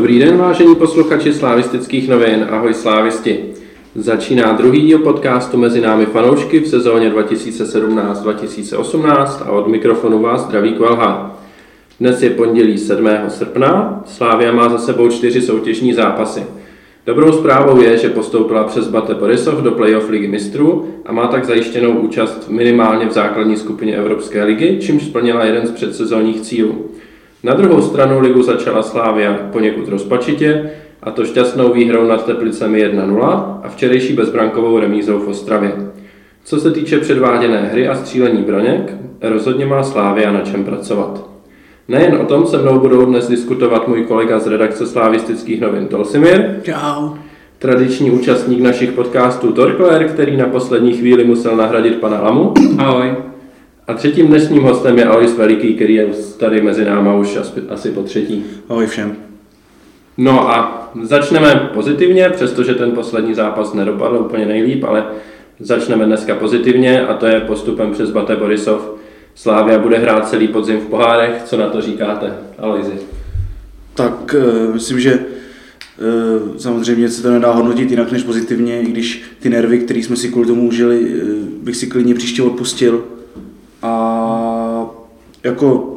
Dobrý den, vážení posluchači slavistických novin, ahoj slávisti. Začíná druhý díl podcastu Mezi námi fanoušky v sezóně 2017-2018 a od mikrofonu vás zdraví Kvelha. Dnes je pondělí 7. srpna, Slávia má za sebou čtyři soutěžní zápasy. Dobrou zprávou je, že postoupila přes Bate Borisov do playoff ligy mistrů a má tak zajištěnou účast minimálně v základní skupině Evropské ligy, čímž splnila jeden z předsezónních cílů. Na druhou stranu ligu začala Slávia poněkud rozpačitě, a to šťastnou výhrou nad Teplicemi 1-0 a včerejší bezbrankovou remízou v Ostravě. Co se týče předváděné hry a střílení braněk, rozhodně má Slávia na čem pracovat. Nejen o tom se mnou budou dnes diskutovat můj kolega z redakce slavistických novin Tolsimir. Čau. Tradiční účastník našich podcastů Torkler, který na poslední chvíli musel nahradit pana Lamu. Ahoj. A třetím dnešním hostem je Alois Veliký, který je tady mezi náma už asi po třetí. Ahoj všem. No a začneme pozitivně, přestože ten poslední zápas nedopadl úplně nejlíp, ale začneme dneska pozitivně a to je postupem přes Bate Borisov. Slávia bude hrát celý podzim v pohárech. Co na to říkáte, Aloizi? Tak uh, myslím, že uh, samozřejmě se to nedá hodnotit jinak než pozitivně, i když ty nervy, které jsme si kvůli tomu užili, uh, bych si klidně příště odpustil. A jako,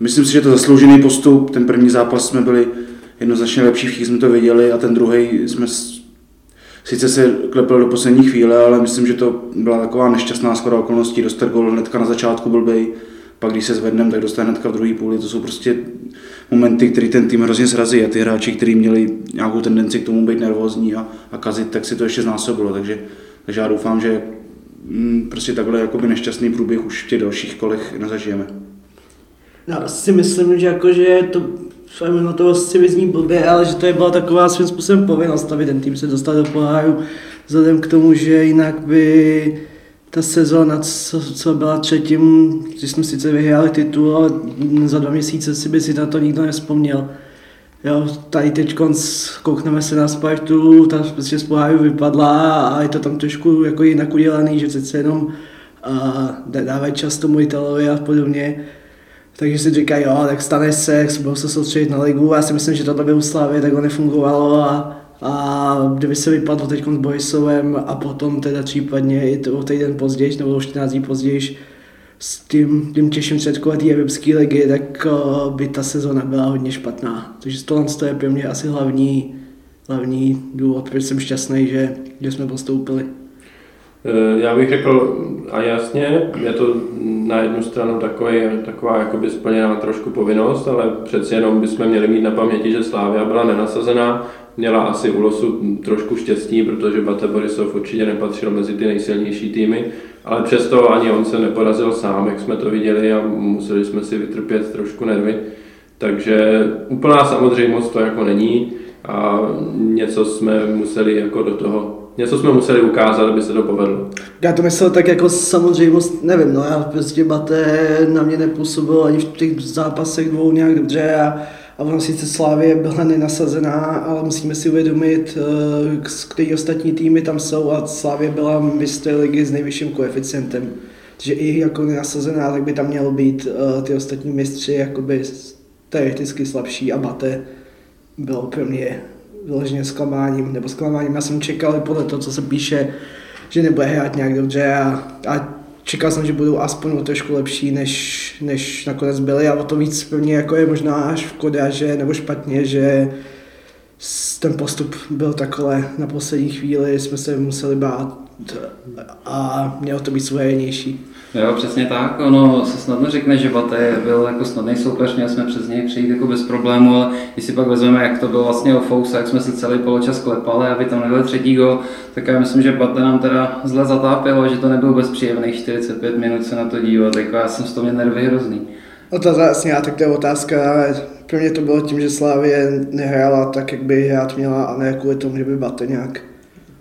myslím si, že to zasloužený postup. Ten první zápas jsme byli jednoznačně lepší, všichni jsme to věděli a ten druhý jsme sice se klepl do poslední chvíle, ale myslím, že to byla taková nešťastná skoro okolností, dostat gol hnedka na začátku blbej, pak když se zvedneme, tak dostane hnedka v druhé půli, to jsou prostě momenty, které ten tým hrozně srazí a ty hráči, kteří měli nějakou tendenci k tomu být nervózní a, a kazit, tak si to ještě znásobilo, takže, takže já doufám, že prostě takhle jakoby nešťastný průběh už v těch dalších kolech nezažijeme. Já si myslím, že jako, že to na to asi vyzní blbě, ale že to je byla taková svým způsobem povinnost, aby ten tým se dostal do poháru, vzhledem k tomu, že jinak by ta sezóna, co, co byla třetím, když jsme sice vyhráli titul, ale za dva měsíce si by si na to nikdo nespomněl. Jo, tady teď koukneme se na Spartu, ta prostě z poháru vypadla a je to tam trošku jako jinak udělaný, že přece jenom a dávají čas tomu Italovi a podobně. Takže si říkají, jo, tak stane se, budou se soustředit na ligu. Já si myslím, že to by u Slávy takhle nefungovalo a, a kdyby se vypadlo teď s Borisovem a potom teda případně i to týden později, nebo 14 dní později, s tím, tím těžším předkolem té Evropské ligy, tak uh, by ta sezona byla hodně špatná. Takže tohle je pro mě asi hlavní, hlavní důvod, proč jsem šťastný, že, že jsme postoupili. Eh, já bych řekl, a jasně, je to na jednu stranu takový, taková jakoby splněná trošku povinnost, ale přeci jenom bychom měli mít na paměti, že Slávia byla nenasazená, měla asi u losu trošku štěstí, protože Bate Borisov určitě nepatřil mezi ty nejsilnější týmy, ale přesto ani on se neporazil sám, jak jsme to viděli a museli jsme si vytrpět trošku nervy. Takže úplná samozřejmost to jako není a něco jsme museli jako do toho něco jsme museli ukázat, aby se to povedlo. Já to myslel tak jako samozřejmost, nevím, no já prostě Bate na mě nepůsobil ani v těch zápasech dvou nějak dobře a, a ono sice Slávě byla nenasazená, ale musíme si uvědomit, eh, který ostatní týmy tam jsou a Slávě byla mistr ligy s nejvyšším koeficientem. Takže i jako nenasazená, tak by tam mělo být uh, ty ostatní mistři jakoby teoreticky slabší a Bate bylo pro mě vyloženě zklamáním, nebo zklamáním. Já jsem čekal i podle toho, co se píše, že nebude hrát nějak dobře a, a čekal jsem, že budou aspoň o trošku lepší, než, než nakonec byli a o to víc mě jako je možná až škoda, že, nebo špatně, že ten postup byl takhle na poslední chvíli, jsme se museli bát a mělo to být suverénnější. Jo, přesně tak. Ono se snadno řekne, že Bate byl jako snadný soupeř, měli jsme přes něj přijít jako bez problému, ale když si pak vezmeme, jak to bylo vlastně o Fousa, jak jsme se celý poločas klepali, aby tam nebyl třetí gol, tak já myslím, že Bate nám teda zle zatápilo, že to nebylo bezpříjemných 45 minut se na to dívat, jako já jsem z toho měl nervy hrozný. No to jasně, tak to je otázka, pro mě to bylo tím, že Slávě nehrála tak, jak by hrát měla a ne kvůli tomu, že by Bate nějak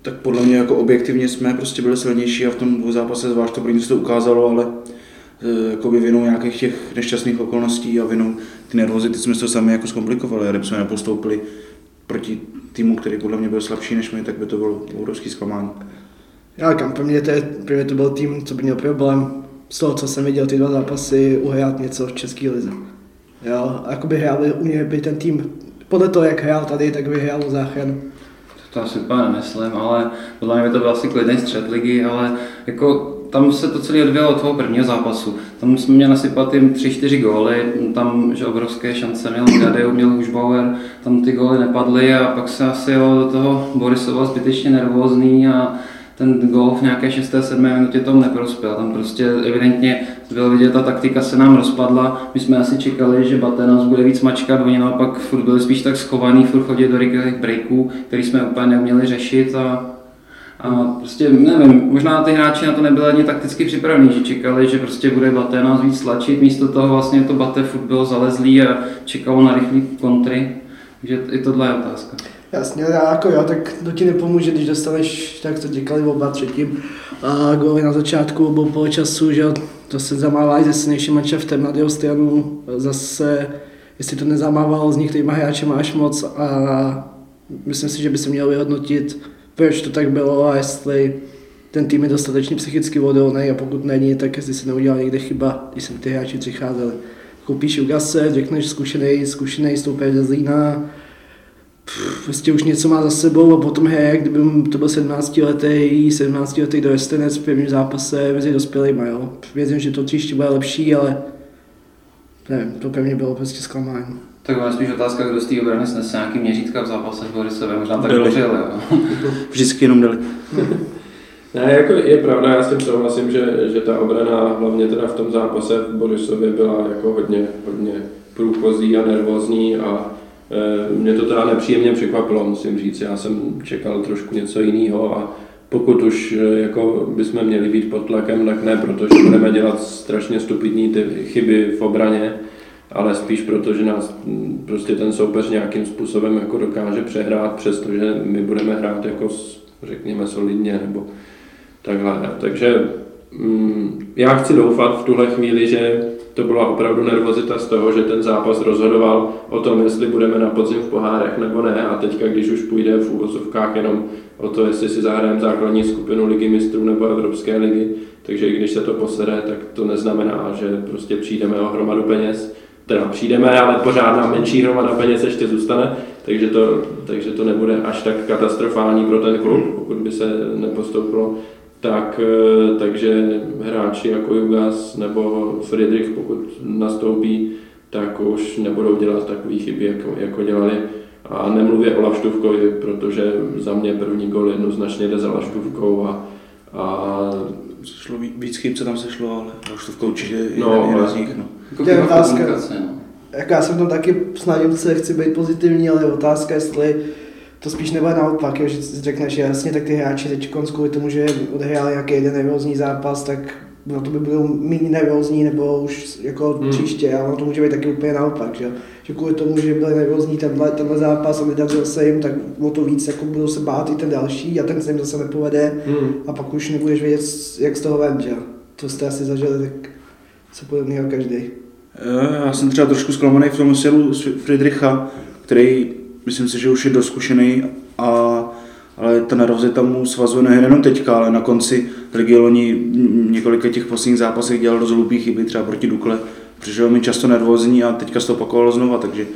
tak podle mě jako objektivně jsme prostě byli silnější a v tom zápase zvlášť to první se to ukázalo, ale e, jako by vinou nějakých těch nešťastných okolností a vinou ty nervozity jsme to sami jako zkomplikovali a kdyby jsme nepostoupili proti týmu, který podle mě byl slabší než my, tak by to bylo obrovský zklamání. Já kam pro mě, to je, to byl tým, co by měl problém z toho, co jsem viděl ty dva zápasy, uhrát něco v České lize. Jo, jakoby hráli u něj by ten tým podle toho, jak hrál tady, tak vyhrál záchranu. To asi úplně nemyslím, ale podle mě by to byl asi klidný střed ligy, ale jako tam se to celé odvíjelo od toho prvního zápasu. Tam jsme měli nasypat jim 3-4 góly, tam že obrovské šance měl Gadeu, měl Hušbauer, tam ty góly nepadly a pak se asi jelo do toho Borisova zbytečně nervózní a ten gol v nějaké 6. 7. minutě tomu neprospěl. Tam prostě evidentně bylo vidět, ta taktika se nám rozpadla. My jsme asi čekali, že Bate nás bude víc mačkat, oni naopak furt byli spíš tak schovaný, furt chodili do rychlých breaků, který jsme úplně neuměli řešit a a prostě nevím, možná ty hráči na to nebyli ani takticky připravení, že čekali, že prostě bude Bate nás víc tlačit, místo toho vlastně to Bate furt bylo zalezlý a čekalo na rychlý kontry. Takže i tohle je otázka. Jasně, jako jo, tak to ti nepomůže, když dostaneš, tak to děkali oba třetím, a góly na začátku obou poločasu, že jo, to se zamává i ze silnějším manšaftem na stranu, zase, jestli to nezamávalo s některýma hráči máš moc a myslím si, že by se měl vyhodnotit, proč to tak bylo a jestli ten tým je dostatečně psychicky odolný a pokud není, tak jestli se neudělal někde chyba, když se ty hráči přicházeli. Koupíš Ugase, řekneš zkušený, zkušený stoupeč ze Zlína, prostě už něco má za sebou a potom hej, kdyby to byl 17 letý, 17 letý dorostenec v prvním zápase mezi dospělými, jo. Věřím, že to příště bude lepší, ale nevím, to pro mě bylo prostě zklamání. Tak je spíš otázka, kdo z té obrany snese nějaký měřítka v zápasech Borisové, možná tak dořil, jo. Vždycky jenom dali. Ne, jako je pravda, já s tím souhlasím, že, že ta obrana, hlavně teda v tom zápase v Borisově byla jako hodně, hodně průchozí a nervózní a mě to teda nepříjemně překvapilo, musím říct. Já jsem čekal trošku něco jiného a pokud už e, jako bychom měli být pod tlakem, tak ne, protože budeme dělat strašně stupidní ty chyby v obraně, ale spíš proto, že nás prostě ten soupeř nějakým způsobem jako dokáže přehrát, přestože my budeme hrát jako řekněme solidně nebo takhle. Takže mm, já chci doufat v tuhle chvíli, že to byla opravdu nervozita z toho, že ten zápas rozhodoval o tom, jestli budeme na podzim v pohárech nebo ne. A teďka, když už půjde v úvozovkách jenom o to, jestli si zahrajeme základní skupinu ligy mistrů nebo Evropské ligy, takže i když se to posede, tak to neznamená, že prostě přijdeme o hromadu peněz, teda přijdeme, ale pořád nám menší hromada peněz ještě zůstane, takže to, takže to nebude až tak katastrofální pro ten klub, pokud by se nepostoupilo. Tak, eh, takže hráči jako Jugas nebo Friedrich, pokud nastoupí, tak už nebudou dělat takové chyby, jako, jako dělali. A nemluvě o Laštůvkovi, protože za mě první gol jednoznačně jde za Laštůvkou a, a šlo víc chyb, co tam se šlo, ale Laštůvka určitě je no, jeden z nich. No. Jako je otázka, jako já jsem tam taky snažím se, chci být pozitivní, ale je otázka, jestli to spíš nebude naopak, že řekneš, že jasně, tak ty hráči teď kvůli tomu, že odehráli nějaký jeden nervózní zápas, tak na to by budou méně nervózní nebo už jako hmm. příště, ale to může být taky úplně naopak, že, že kvůli tomu, že byli nervózní tenhle, tenhle zápas a vydařil se jim, tak o to víc jako budou se bát i ten další a ten se jim zase nepovede hmm. a pak už nebudeš vědět, jak z toho ven, že? To jste asi zažili, tak co podobného každý. Já jsem třeba trošku zklamaný v tom silu Friedricha, který myslím si, že už je dost zkušený, a, ale ta nervozita mu svazuje nejen jenom teďka, ale na konci ligy loni několika těch posledních zápasech dělal dost hlupý chyby, třeba proti Dukle, přišel mi často nervózní a teďka se to opakovalo znova, takže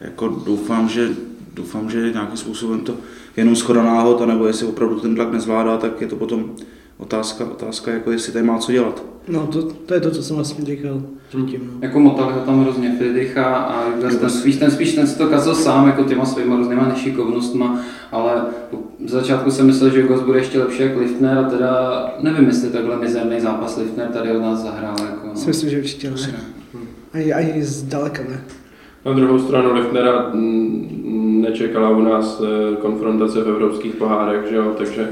jako doufám, že doufám, že nějakým způsobem to jenom schoda náhod, nebo jestli opravdu ten tlak nezvládá, tak je to potom otázka, otázka jako jestli tady má co dělat. No to, to je to, co jsem vlastně říkal předtím. No. Jako motal ho tam hrozně Friedricha a ten spíš, ten spíš ten si to kazil sám jako těma svýma různýma nešikovnostma, ale v začátku jsem myslel, že Ghost bude ještě lepší jak Liftner a teda nevím, jestli takhle mizerný zápas Liftner tady od nás zahrál. Jako, no. Myslím, že určitě ne. Ani, ani zdaleka ne. Na druhou stranu Liftnera nečekala u nás eh, konfrontace v evropských pohárech, že jo? takže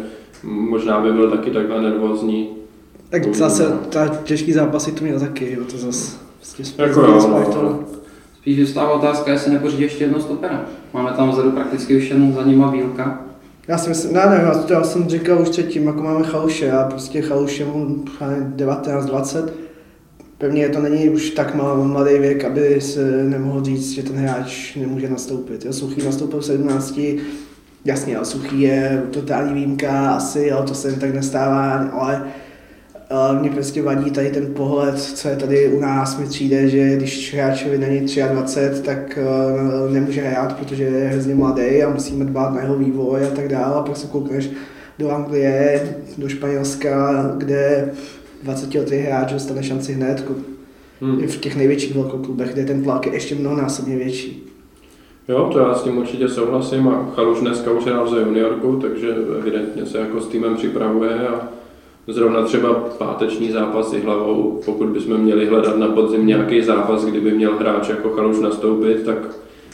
možná by byl taky takhle nervózní. Tak zase ta těžký zápasy to měl taky, jo, to zase prostě jako jo, no, no. Spíš vystává otázka, jestli nepořídí ještě jedno stopera. Máme tam vzadu prakticky už jenom za nima Vílka. Já si myslím, ne, ne, to já jsem říkal už předtím, jako máme Chaluše, já prostě Chaluše mu 19-20, Pevně to není už tak mladý věk, aby se nemohl říct, že ten hráč nemůže nastoupit. Jo, Suchý nastoupil v 17, jasně, Suchý je totální výjimka, asi, jo, to se jen tak nestává, ale Uh, mě prostě vadí tady ten pohled, co je tady u nás, mi přijde, že když hráčovi není 23, tak uh, nemůže hrát, protože je hrozně mladý a musíme dbát na jeho vývoj a tak dále. A pak se koukneš do Anglie, do Španělska, kde 20 letý hráč dostane šanci hned, hmm. v těch největších velkoklubech, kde ten tlak je ještě mnohonásobně větší. Jo, to já s tím určitě souhlasím a Chaluš dneska už hrál za juniorku, takže evidentně se jako s týmem připravuje a zrovna třeba páteční zápas s hlavou, pokud bychom měli hledat na podzim nějaký zápas, kdyby měl hráč jako Chaluš nastoupit, tak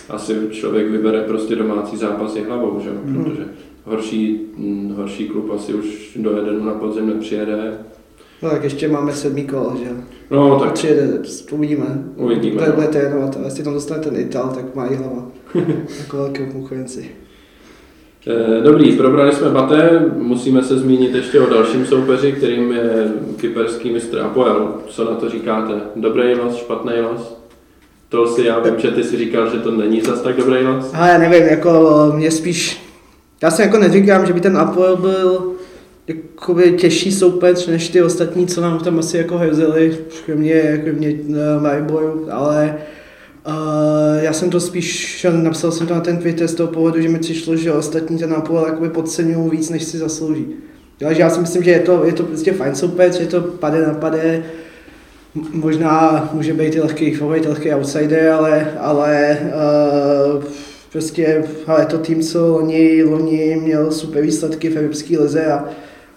asi člověk vybere prostě domácí zápas s hlavou, že? Hmm. protože horší, hm, horší klub asi už do jedenu na podzim nepřijede. No tak ještě máme sedmý kolo, že? No tak. Přijede, uvidíme. Uvidíme. To no. bude trénovat, a jestli tam dostane ten Ital, tak má i hlava. jako velkou konkurenci. Eh, dobrý, probrali jsme Baté, musíme se zmínit ještě o dalším soupeři, kterým je kyperský mistr Apoel. Co na to říkáte? Dobrý los, špatný los? To si já vím, že ty si říkal, že to není zas tak dobrý los. A já nevím, jako mě spíš, já si jako neříkám, že by ten Apoel byl jakoby těžší soupeř než ty ostatní, co nám tam asi jako hrozili, kromě, kromě uh, Mariboru, ale Uh, já jsem to spíš, napsal jsem to na ten Twitter z toho pohledu, že mi přišlo, že ostatní ten Napoli jakoby podceňují víc, než si zaslouží. Jo, že já si myslím, že je to, je to prostě fajn soupeř, je to pade na pade, možná může být i lehký favorit, lehký outsider, ale, ale uh, prostě ale je to tým, co loni, loni měl super výsledky v Evropské lize a,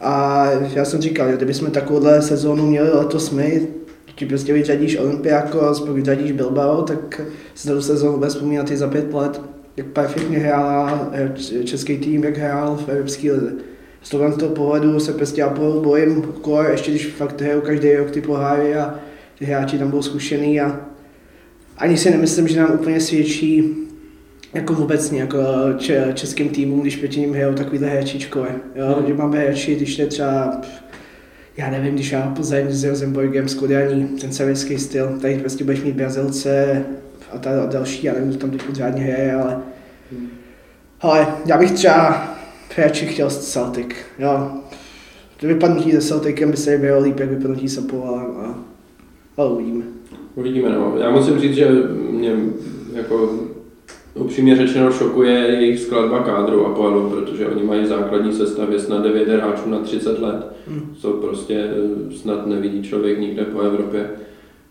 a já jsem říkal, že kdybychom takovouhle sezónu měli letos my, ti prostě vyřadíš Olympiakos, pak vyřadíš Bilbao, tak na tu sezónu bude vzpomínat i za pět let, jak perfektně hrál český tým, jak hrál v Evropské lize. Z toho, pohledu se prostě já bojím kor, ještě když fakt hrajou každý rok ty poháry a ty hráči tam budou zkušený a ani si nemyslím, že nám úplně svědčí jako obecně, jako českým týmům, když proti ním hrajou takovýhle hráčičkové. Jo, že máme hráči, když je třeba já nevím, když já Plzeň s Rosenborgem, Kodaní, ten severský styl, tady prostě budeš mít Brazilce a, ta, a další, já nevím, kdo tam teď pořádně hraje, ale hmm. ale já bych třeba radši chtěl Celtic, jo. To vypadnutí se Celticem by se nebylo líp, jak vypadnutí se a, a, ale uvidíme. Uvidíme, no. Já musím říct, že mě jako upřímně řečeno šokuje jejich skladba kádru Apoelu, protože oni mají základní sestavě snad 9 hráčů na 30 let, hmm. co prostě eh, snad nevidí člověk nikde po Evropě.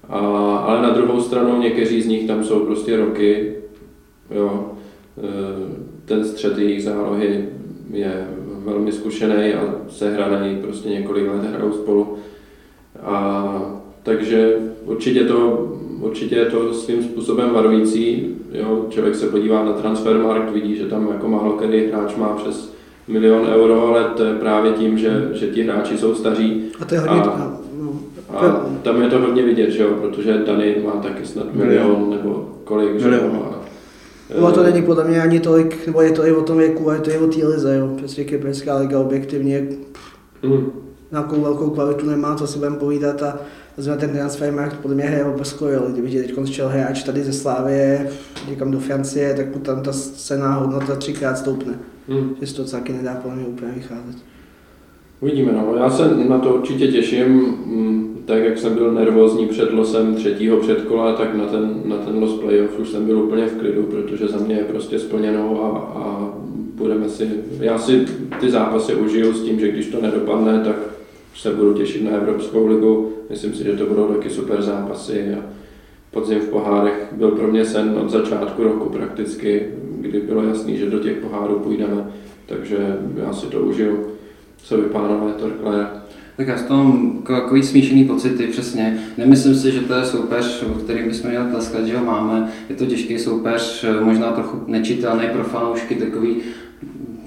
A, ale na druhou stranu někteří z nich tam jsou prostě roky, jo, eh, ten střed jejich zálohy je velmi zkušený a sehraný, prostě několik let hrajou spolu. A takže určitě to, určitě je to svým způsobem varující. Jo, člověk se podívá na transfermarkt, vidí, že tam jako málo který hráč má přes milion euro, ale to je právě tím, že, že ti hráči jsou staří. A to je hodně, a, no, a tam je to hodně vidět, že jo, protože Dany má taky snad milion nebo kolik, že. A, No a to není podle mě ani tolik, nebo je to i o tom věku, ale to je o té lize, jo. Prostě Kyperská liga objektivně mm. Nějakou velkou kvalitu nemá, co si budeme povídat a zrovna ten transfermarkt podle mě hraje obrovskou roli. Kdyby teď šel hráč tady ze Slávie někam do Francie, tak mu tam ta cená hodnota třikrát stoupne. Hmm. Že to taky nedá podle mě úplně vycházet. Uvidíme, no. Já se na to určitě těším. Mm, tak jak jsem byl nervózní před losem třetího předkola, tak na ten, na ten los playoff už jsem byl úplně v klidu, protože za mě je prostě splněno a, a budeme si, já si ty zápasy užiju s tím, že když to nedopadne, tak se budu těšit na Evropskou ligu. Myslím si, že to budou taky super zápasy. A podzim v pohárech byl pro mě sen od začátku roku prakticky, kdy bylo jasný, že do těch pohárů půjdeme. Takže já si to užiju. Co vy, pánové Torkle? Tak já tom takový smíšený pocity, přesně. Nemyslím si, že to je soupeř, o kterým bychom měli tleskat, že ho máme. Je to těžký soupeř, možná trochu nečitelný pro fanoušky, takový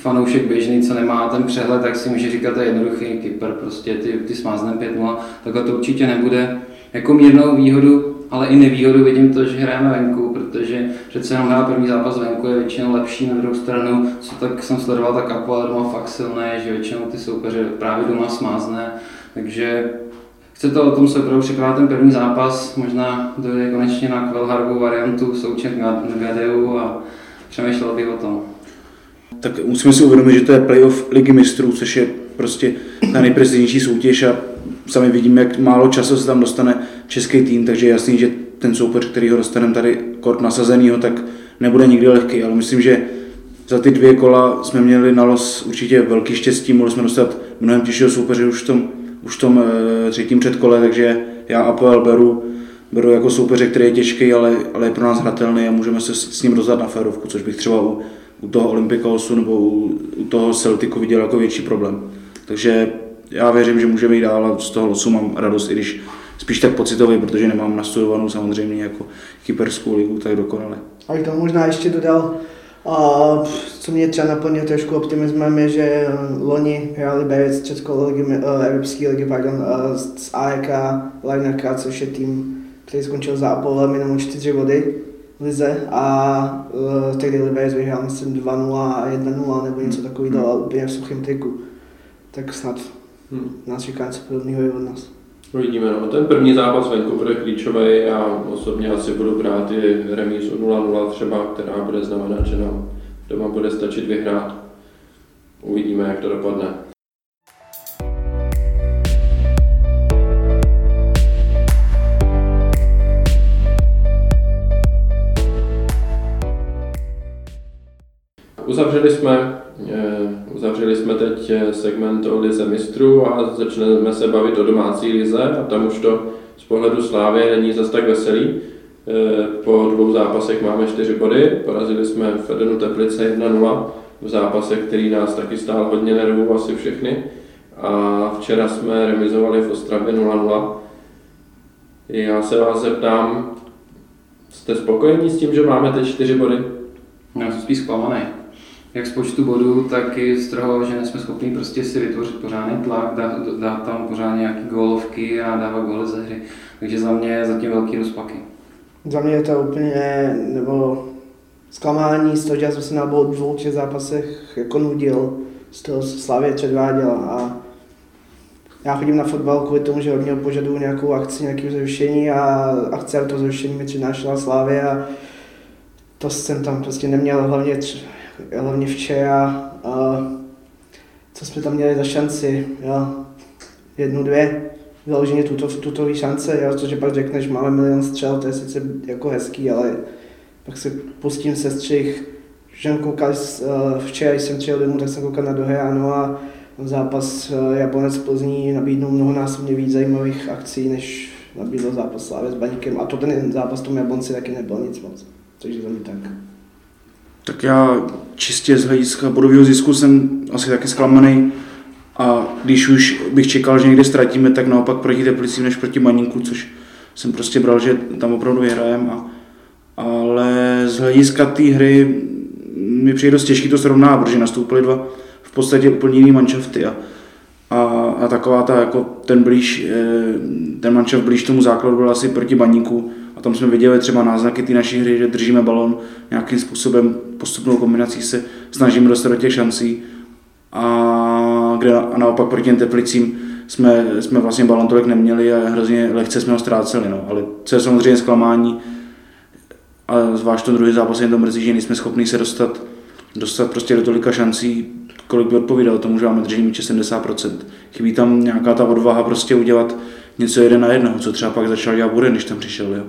fanoušek běžný, co nemá ten přehled, tak si může říkat, to je jednoduchý Kypr, prostě ty, ty smáznem 5-0, takhle to určitě nebude. Jako mírnou výhodu, ale i nevýhodu vidím to, že hrajeme venku, protože přece jenom hrát první zápas venku je většinou lepší, na druhou stranu, co tak jsem sledoval, tak Apoel doma fakt silné, že většinou ty soupeře právě doma smázne, takže chce to o tom se opravdu připravit ten první zápas, možná dojde konečně na Kvelhargovou variantu součet na Gadeu a přemýšlel bych o tom tak musíme si uvědomit, že to je playoff ligy mistrů, což je prostě ta nejprestižnější soutěž a sami vidíme, jak málo času se tam dostane český tým, takže je jasný, že ten soupeř, který ho dostaneme tady kort nasazenýho, tak nebude nikdy lehký, ale myslím, že za ty dvě kola jsme měli na los určitě velký štěstí, mohli jsme dostat mnohem těžšího soupeře už v tom, už v tom e, třetím předkole, takže já APL beru, beru jako soupeře, který je těžký, ale, ale je pro nás hratelný a můžeme se s, s ním rozdat na férovku, což bych třeba u, u toho Olympikosu nebo u, u toho Celticu viděl jako větší problém. Takže já věřím, že můžeme jít dál a z toho losu mám radost, i když spíš tak pocitový, protože nemám nastudovanou samozřejmě jako kyperskou ligu tak dokonale. A tomu možná ještě dodal, a co mě třeba naplnilo trošku optimismem je, že loni hráli Berec Českou ligy, eh, Evropské ligy, pardon, eh, z AEK Larnaka, což je tým, který skončil za Apollo minimum 4 body lize a uh, tehdy Liberec vyhrál myslím 2-0 a 1-0 nebo něco takového hmm. úplně v suchém triku. Tak snad hmm. nás čeká něco podobného i od nás. Uvidíme, no. Ten první zápas venku bude klíčový. Já osobně asi budu brát i remízu 0-0 třeba, která bude znamenat, že nám doma bude stačit vyhrát. Uvidíme, jak to dopadne. Uzavřeli jsme Eh, uzavřeli jsme teď eh, segment o lize mistrů a začneme se bavit o domácí lize a tam už to z pohledu Slávy není zas tak veselý. Eh, po dvou zápasech máme čtyři body, porazili jsme v Edenu Teplice 1-0 v zápase, který nás taky stál hodně nervů, asi všechny. A včera jsme remizovali v Ostravě 0-0. Já se vás zeptám, jste spokojení s tím, že máme teď čtyři body? Já jsem spíš zklamaný jak z počtu bodů, tak i z toho, že nejsme schopni prostě si vytvořit pořádný tlak, dát, dát tam pořádně nějaké gólovky a dávat góly ze hry. Takže za mě je zatím velký rozpaky. Za mě je to úplně, nebo zklamání z toho, že jsem se na dvou těch zápasech jako nudil, z toho Slavě předváděl a já chodím na fotbal kvůli tomu, že od něho požaduju nějakou akci, nějaké zrušení a akce to zrušení mi přinášela Slávě a to jsem tam prostě neměl, hlavně hlavně včera, a co jsme tam měli za šanci, jo, jednu, dvě, vyloženě tuto, tuto šance, jo, což pak řekneš, máme milion střel, to je sice jako hezký, ale pak se pustím se střih, že jsem koukal, uh, včera jsem přijel domů, tak jsem koukal na Dohráno a zápas uh, Jablonec Plzní nabídnul mnohonásobně víc zajímavých akcí, než nabídl zápas Slávě s Baníkem. A to ten zápas tom Jablonci taky nebyl nic moc. Takže za mě tak. Tak já čistě z hlediska bodového zisku jsem asi taky zklamaný. A když už bych čekal, že někde ztratíme, tak naopak proti Teplicím než proti Maníku, což jsem prostě bral, že tam opravdu vyhrajem. A, ale z hlediska té hry mi přijde dost těžký to srovnávat, protože nastoupili dva v podstatě úplně jiný manšafty. A, a, a taková ta, jako ten blíž, eh, ten manšaft blíž tomu základu byl asi proti Baníku, a tam jsme viděli třeba náznaky té naší hry, že držíme balon nějakým způsobem, postupnou kombinací se snažíme dostat do těch šancí. A, kde, a naopak proti těm Teplicím jsme, jsme vlastně balon tolik neměli a hrozně lehce jsme ho ztráceli. No. Ale co je samozřejmě zklamání, a zvlášť ten druhý zápas jen to mrzí, že nejsme schopni se dostat, dostat prostě do tolika šancí, kolik by odpovídalo tomu, že máme držení míče 70%. Chybí tam nějaká ta odvaha prostě udělat něco jeden na jednoho, co třeba pak začal dělat Buren, když tam přišel. Jo.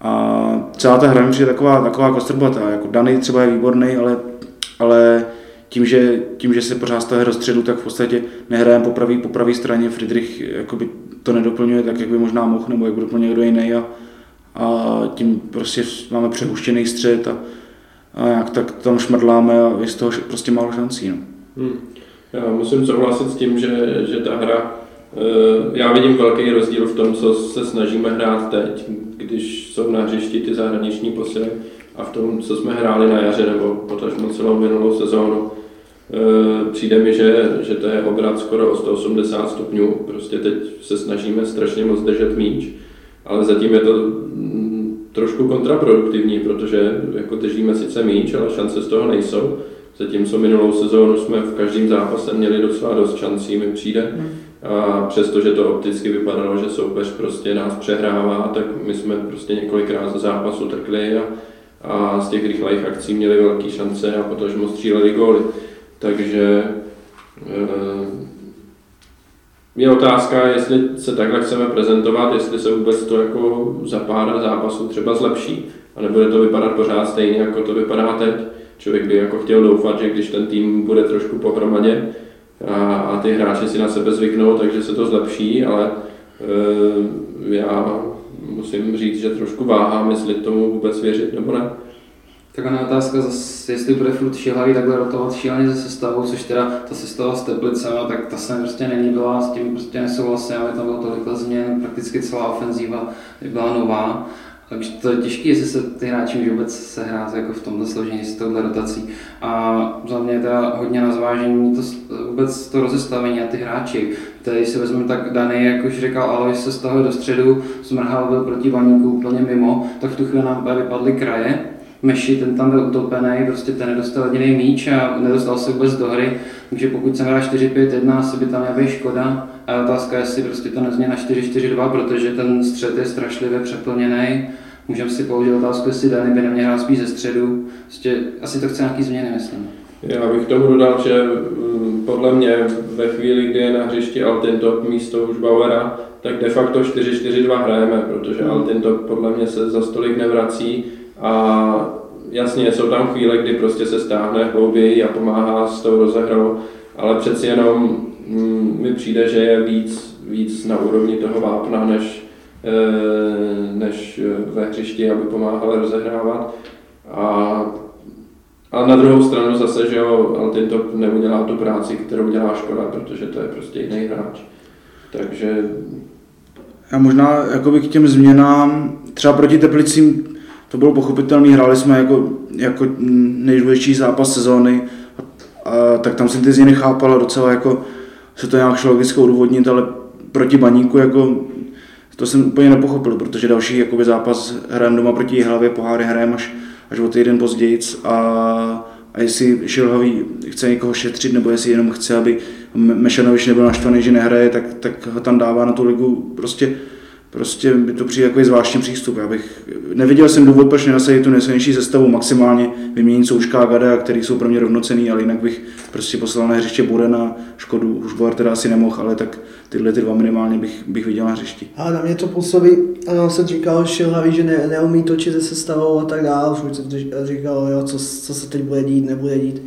A celá ta hra mi je taková, taková kostrbatá. Jako Dany třeba je výborný, ale, ale tím, že, tím, že se pořád stahuje do středu, tak v podstatě nehrajeme po pravé po pravý straně. Friedrich jakoby to nedoplňuje tak, jak by možná mohl, nebo jak by doplnil někdo jiný. A, a tím prostě máme přehuštěný střed a, a jak tak tam šmrdláme a je z toho prostě málo šancí. No. Hmm. Já musím souhlasit s tím, že, že ta hra Eh, já vidím velký rozdíl v tom, co se snažíme hrát teď, když jsou na hřišti ty zahraniční posily a v tom, co jsme hráli na jaře nebo potažmo celou minulou sezónu. Eh, přijde mi, že, že to je obrat skoro o 180 stupňů. Prostě teď se snažíme strašně moc držet míč, ale zatím je to trošku kontraproduktivní, protože jako držíme sice míč, ale šance z toho nejsou. Zatímco minulou sezónu jsme v každém zápase měli docela dost šancí, mi přijde. Hmm a přestože to opticky vypadalo, že soupeř prostě nás přehrává, tak my jsme prostě několikrát za zápasu trkli a, a z těch rychlých akcí měli velké šance a potažmo stříleli góly. Takže e, je otázka, jestli se takhle chceme prezentovat, jestli se vůbec to jako za pár zápasů třeba zlepší. A nebude to vypadat pořád stejně, jako to vypadá teď. Člověk by jako chtěl doufat, že když ten tým bude trošku pohromadě a, a ty hráči si na sebe zvyknou, takže se to zlepší, ale e, já musím říct, že trošku váhám, jestli tomu vůbec věřit nebo ne. Tak ona otázka, jestli bude furt šilhavý takhle rotovat šíleně ze sestavou, což teda ta sestava s Teplicem, tak ta se prostě není byla, s tím prostě nesouhlasím, aby tam bylo tolik změn, prakticky celá ofenzíva byla nová. Takže to je těžké, jestli se ty hráči můžou vůbec sehrát jako v tomto složení s touhle rotací. A za mě teda hodně na zvážení to, vůbec to rozestavení a ty hráči. Tady, si vezmeme tak Dany, jak už říkal Alois, se stahuje do středu, Smrhal byl proti Vaníku úplně mimo, tak v tu chvíli nám vypadly kraje, Meši, ten tam byl utopený, prostě ten nedostal jediný míč a nedostal se vůbec do hry. Takže pokud jsem hrál 4-5-1, asi by tam měla škoda. A otázka je, jestli prostě to nezmění na 4-4-2, protože ten střed je strašlivě přeplněný. Můžeme si položit otázku, jestli Dany by neměl hrát spíš ze středu. Prostě asi to chce nějaký změny, myslím. Já bych tomu dodal, že mm, podle mě ve chvíli, kdy je na hřišti Altintop místo už Bauera, tak de facto 4-4-2 hrajeme, protože Altintop podle mě se za stolik nevrací a jasně, jsou tam chvíle, kdy prostě se stáhne hlouběji a pomáhá s tou rozehrou, ale přeci jenom mm, mi přijde, že je víc, víc na úrovni toho vápna, než, eh, než ve hřišti, aby pomáhal rozehrávat. A, a na druhou stranu zase, že jo, to neudělá tu práci, kterou dělá Škoda, protože to je prostě jiný hráč. Takže... Já možná jakoby k těm změnám, třeba proti Teplicím to bylo pochopitelné, hráli jsme jako, jako nejdůležitější zápas sezóny, a, a, tak tam jsem ty změny chápal a docela jako se to nějak šlo logicky odůvodnit, ale proti baníku jako to jsem úplně nepochopil, protože další jakoby, zápas hrajeme doma proti hlavě, poháry hrajeme až, až o týden později a, a jestli Šilhavý chce někoho šetřit, nebo jestli jenom chce, aby Mešanovič nebyl naštvaný, že nehraje, tak, tak ho tam dává na tu ligu. Prostě prostě by to přijde jako zvláštní přístup. Já bych, neviděl jsem důvod, proč nenasadit tu nejsilnější sestavu maximálně vyměnit Souška a Gada, který jsou pro mě rovnocený, ale jinak bych prostě poslal na hřiště Burena, Škodu, už Boar teda asi nemohl, ale tak tyhle ty dva minimálně bych, bych viděl na hřišti. A na mě to působí, ano, jsem říkal Šilhavý, že ne, neumí točit se sestavou a tak dále, už jsem říkal, jo, co, co se teď bude dít, nebude dít.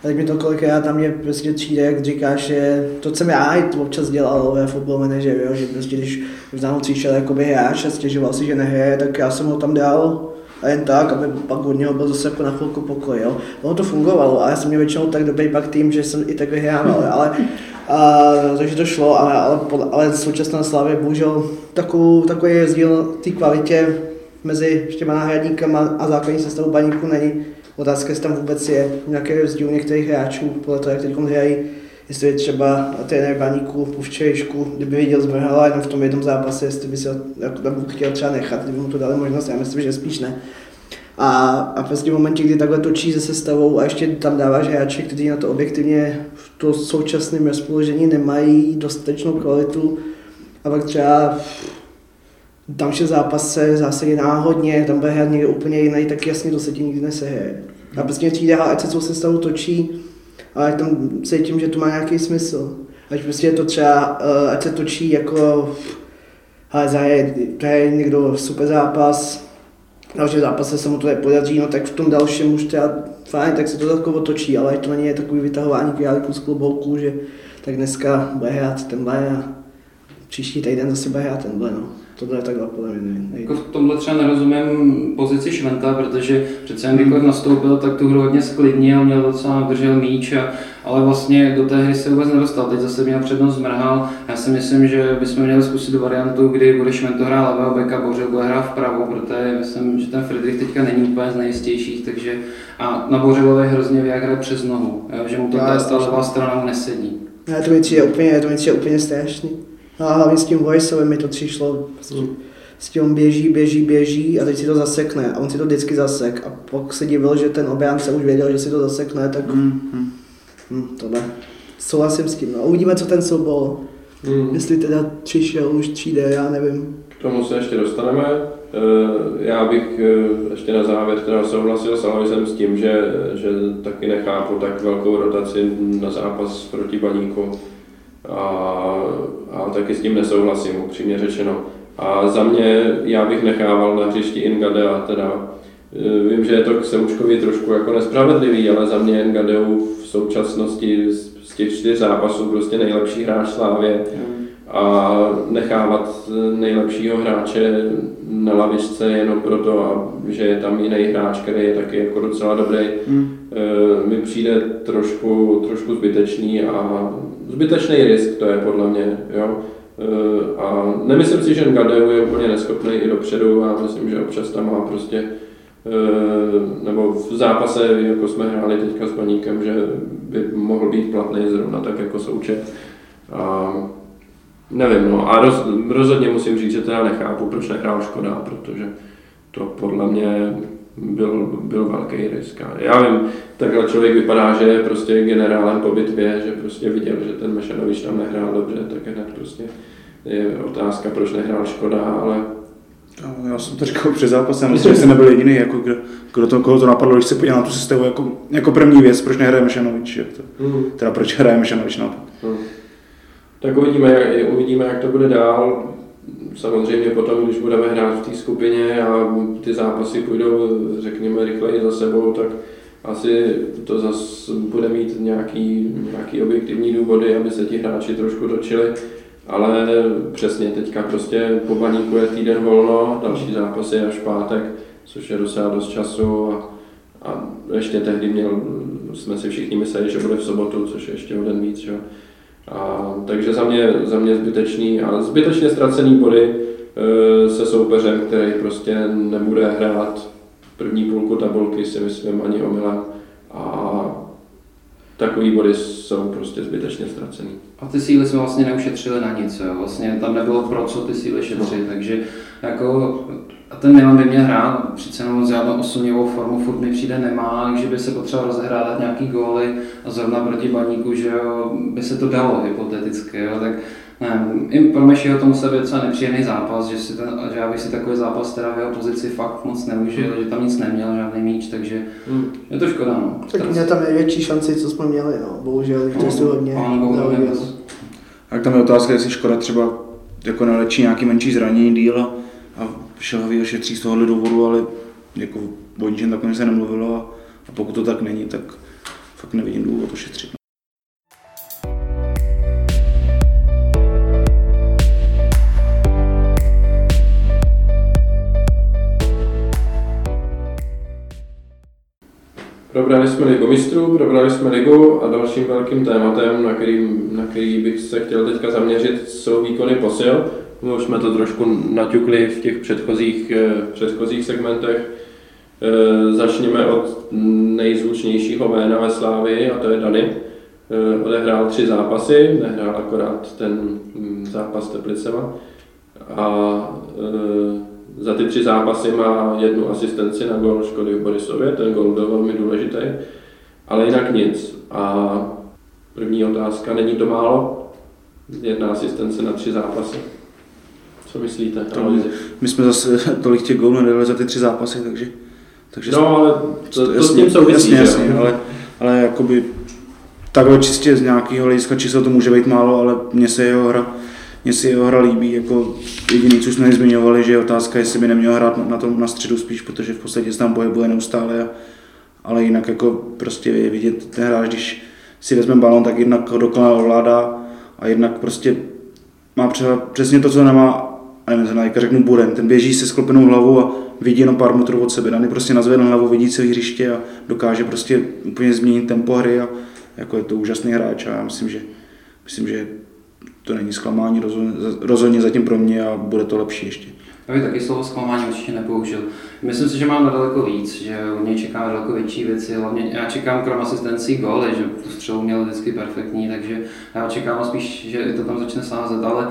A tak mi to kolikrát tam mě prostě přijde, jak říkáš, že to jsem já i to občas dělal ve football manager, jo, že prostě když v zámu přišel jakoby hráč a stěžoval si, že nehraje, tak já jsem ho tam dal a jen tak, aby pak od něho byl zase jako na chvilku pokoj, jo. Ono to fungovalo, ale já jsem měl většinou tak dobrý pak tým, že jsem i tak vyhrával, ale a, takže to šlo, ale, ale, ale současná Slávě bohužel takovou, takový rozdíl té kvalitě mezi těma náhradníkama a základní sestavou baníku není. Otázka, jestli tam vůbec je nějaký rozdíl některých hráčů, podle toho, jak teď hrají, jestli je třeba trenér Baníku po včerejšku, kdyby viděl zmrhala jenom v tom jednom zápase, jestli by se jako tam chtěl třeba nechat, kdyby mu to dali možnost, já myslím, že spíš ne. A, a prostě v momentě, kdy takhle točí se sestavou a ještě tam dáváš hráče, kteří na to objektivně v to současném rozpoložení nemají dostatečnou kvalitu a pak třeba další zápase zase náhodně, tam bude hrát někde úplně jiný, tak jasně to se tím nikdy nesehraje. A prostě přijde, ať se celou sestavu točí, ale tam cítím, že to má nějaký smysl. Ať prostě je to třeba, eh, ať se točí jako, ale zahaje, to je někdo super zápas, další zápase se mu to nepodaří, no tak v tom dalším už třeba fajn, tak se to takový otočí, ale to není takový vytahování králiků z klobouků, že tak dneska bude hrát tenhle a příští týden zase bude hrát tenhle, no to je takhle podle mě Jako v tomhle třeba nerozumím pozici Šventa, protože přece jen kdykoliv nastoupil, tak tu hru hodně sklidnil, měl docela držel míč, a, ale vlastně do té hry se vůbec nedostal. Teď zase měl přednost zmrhal. Já si myslím, že bychom měli zkusit variantu, kdy bude Švento hrát levého beka, Bořil bude hrát vpravo, protože myslím, že ten Friedrich teďka není úplně z nejistějších, takže a na Bořilové hrozně vyjagre přes nohu, že mu to ta levá strana nesedí. Ne, to mi je úplně, to mi je úplně strašný. No a hlavně s tím voiceovem mi to přišlo, s tím běží, běží, běží a teď si to zasekne a on si to vždycky zasek a pak se divil, že ten obránce už věděl, že si to zasekne, tak mm, mm. Hm, tohle. Souhlasím s tím. No, uvidíme, co ten soubol. Mm. Jestli teda přišel už 3D, já nevím. K tomu se ještě dostaneme. Eh, já bych eh, ještě na závěr teda souhlasil s Aloisem s tím, že, že taky nechápu tak velkou rotaci na zápas proti Baníku. A, a taky s tím nesouhlasím, upřímně řečeno. A za mě, já bych nechával na hřišti Ingadea, teda. E, vím, že je to k Seučkovi trošku jako nespravedlivý, ale za mě Ingadeu v současnosti z, z těch čtyř zápasů prostě nejlepší hráč Slávě a nechávat nejlepšího hráče na lavičce jenom proto, že je tam jiný hráč, který je taky jako docela dobrý, mm. mi přijde trošku, trošku zbytečný a zbytečný risk to je podle mě. Jo? Eh, a nemyslím si, že Ngadeu je úplně neschopný i dopředu a myslím, že občas tam má prostě eh, nebo v zápase, jako jsme hráli teďka s Baníkem, že by mohl být platný zrovna tak jako součet. A nevím, no a roz, rozhodně musím říct, že teda nechápu, proč nehrál Škoda, protože to podle mě byl, byl velký risk. Já vím, takhle člověk vypadá, že je prostě generálem po bitvě, že prostě viděl, že ten Mešanovič tam nehrál dobře, tak hned prostě je otázka, proč nehrál Škoda, ale já jsem to říkal před zápasem, myslím, že jste nebyl jediný, jako kdo, kdo to, koho to napadlo, když se podíval na tu systému jako, jako první věc, proč nehraje Mešanovič, jak to, mm. teda proč hraje Mešanovič naopak. Mm. Tak uvidíme, uvidíme, jak to bude dál samozřejmě potom, když budeme hrát v té skupině a ty zápasy půjdou, řekněme, rychleji za sebou, tak asi to zase bude mít nějaký, nějaký objektivní důvody, aby se ti hráči trošku točili. Ale přesně teďka prostě po baníku je týden volno, další zápas je až pátek, což je docela dost času a, a ještě tehdy měl, jsme si všichni mysleli, že bude v sobotu, což je ještě o den víc. Že? A, takže za mě, za mě zbytečný a zbytečně ztracený body e, se soupeřem, který prostě nebude hrát první půlku tabulky, si myslím ani omylem. Takový body jsou prostě zbytečně ztracený. A ty síly jsme vlastně neušetřili na nic, jo. vlastně tam nebylo pro co ty síly šetřit, no. takže jako a ten Milan by měl hrát, přece jenom žádnou osunivou formu furt mi přijde nemá, že by se potřeboval rozehrádat nějaký góly a zrovna proti baníku, že jo, by se to dalo hypoteticky, jo, tak nevím, i pro Mešiho to musel být docela nepříjemný zápas, že, si ten, že já bych si takový zápas teda v jeho pozici fakt moc neužil, mm. že tam nic neměl, žádný míč, takže mm. je to škoda. No. Tak měl tam největší šanci, co jsme měli, no. bohužel, no, to hodně. A tam je otázka, jestli škoda třeba jako nelečí nějaký menší zranění díl a šelhavý a šetří z tohohle důvodu, ale jako o ničem takovém se nemluvilo a, a pokud to tak není, tak fakt nevidím důvod to Probrali jsme ligu mistrů, probrali jsme ligu a dalším velkým tématem, na který, na který bych se chtěl teďka zaměřit, jsou výkony posil. My už jsme to trošku naťukli v těch předchozích, eh, předchozích segmentech. Eh, začněme od nejzvučnějšího jména ve Slávii a to je Dany. Eh, odehrál tři zápasy, nehrál akorát ten hm, zápas Teplicema. A za ty tři zápasy má jednu asistenci na gol Škody v Borisově, ten gol byl velmi důležitý, ale jinak nic. A první otázka, není to málo? Jedna asistence na tři zápasy. Co myslíte? To, my jsme zase tolik těch gólů nedali za ty tři zápasy, takže... takže no, ale to, to, to s tím souvisí, jasně, jasně, ale, ale jakoby takhle čistě z nějakého hlediska čísla to může být málo, ale mně se jeho hra, mně se jeho hra líbí, jako jediný, co jsme nezmiňovali, že je otázka, jestli by neměl hrát na, tom na středu spíš, protože v podstatě se tam pohybuje neustále, ale jinak jako prostě je vidět ten hráč, když si vezme balon, tak jednak ho dokonale ovládá a jednak prostě má třeba přesně to, co nemá a nevím, jak řeknu Buren, ten běží se sklopenou hlavou a vidí jenom pár metrů od sebe. Dany prostě nazvedl hlavu, vidí celé hřiště a dokáže prostě úplně změnit tempo hry a jako je to úžasný hráč a já myslím, že, myslím, že to není zklamání rozhodně, rozhodně zatím pro mě a bude to lepší ještě. Já bych taky slovo zklamání určitě nepoužil. Myslím si, že mám na daleko víc, že u něj čekám daleko větší věci. Hlavně já čekám krom asistencí góly, že tu střelu měl vždycky perfektní, takže já očekávám spíš, že to tam začne sázet, ale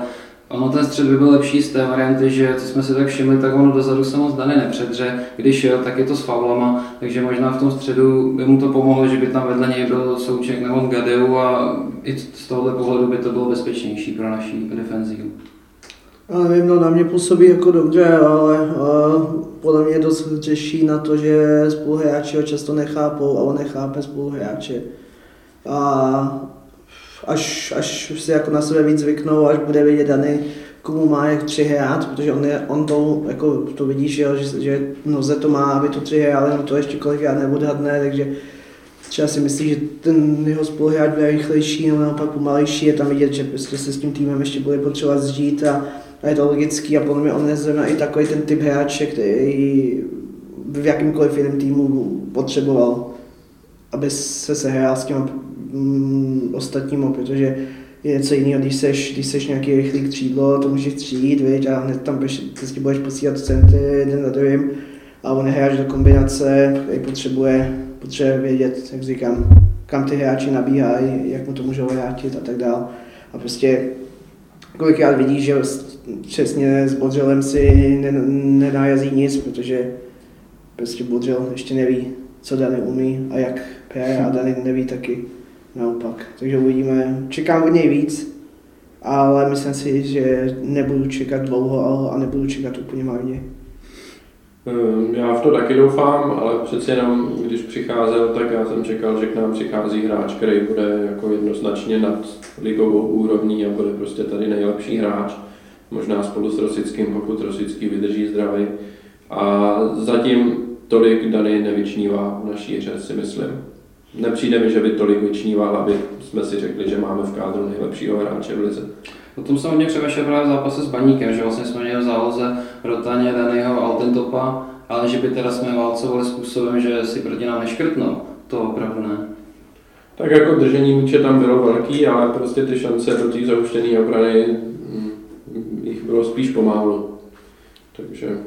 Ono ten střed by byl lepší z té varianty, že co jsme si tak všimli, tak ono dozadu se moc Dany nepředře, když jo, tak je to s faulama, takže možná v tom středu by mu to pomohlo, že by tam vedle něj byl Souček nebo Gadeu a i z tohohle pohledu by to bylo bezpečnější pro naší defenzivu. Já nevím, no na mě působí jako dobře, ale uh, podle mě dost řeší na to, že spoluhráči ho často nechápou a on nechápe spoluhráče. A až, až si jako na sebe víc zvyknou, až bude vidět Dany, komu má jak tři hrát, protože on, je, on to, jako to vidíš, že, že, že noze to má, aby to tři jenom to ještě kolikrát neodhadne, takže třeba si myslí, že ten jeho spoluhráč bude rychlejší nebo naopak pomalejší, je tam vidět, že prostě se s tím týmem ještě bude potřebovat zžít a, a je to logický a podle mě on je zrovna i takový ten typ hráče, který v jakýmkoliv jiném týmu potřeboval, aby se sehrál s těma mm, ostatníma, protože je něco jiného, když seš, když seš nějaký rychlý křídlo, to můžeš přijít, viď, a hned tam prostě budeš posílat centy jeden za druhým a on hráč do kombinace, který potřebuje, potřebuje vědět, jak říkám, kam ty hráči nabíhají, jak mu to můžou vrátit a tak dále. A prostě kolikrát vidíš, že přesně s Bodřelem si nenájazí nic, protože prostě Bodřel ještě neví, co Dany umí a jak hraje a Dany neví taky naopak. Takže uvidíme. Čekám od něj víc, ale myslím si, že nebudu čekat dlouho a nebudu čekat úplně marně. Ehm, já v to taky doufám, ale přeci jenom, když přicházel, tak já jsem čekal, že k nám přichází hráč, který bude jako jednoznačně nad ligovou úrovní a bude prostě tady nejlepší hráč. Možná spolu s Rosickým, pokud Rosický vydrží zdravý. A zatím tolik Dany nevyčnívá v naší hře, si myslím. Nepřijde mi, že by tolik vyčníval, aby jsme si řekli, že máme v kádru nejlepšího hráče v lize. O tom jsem hodně přemýšlel právě v zápase s Baníkem, že vlastně jsme měli v záloze Rotaně, Daného Altentopa, ale že by teda jsme válcovali způsobem, že si proti nám neškrtnou, to opravdu ne. Tak jako držení míče tam bylo velký, ale prostě ty šance do té zauštěné obrany hm, jich bylo spíš pomálu. Takže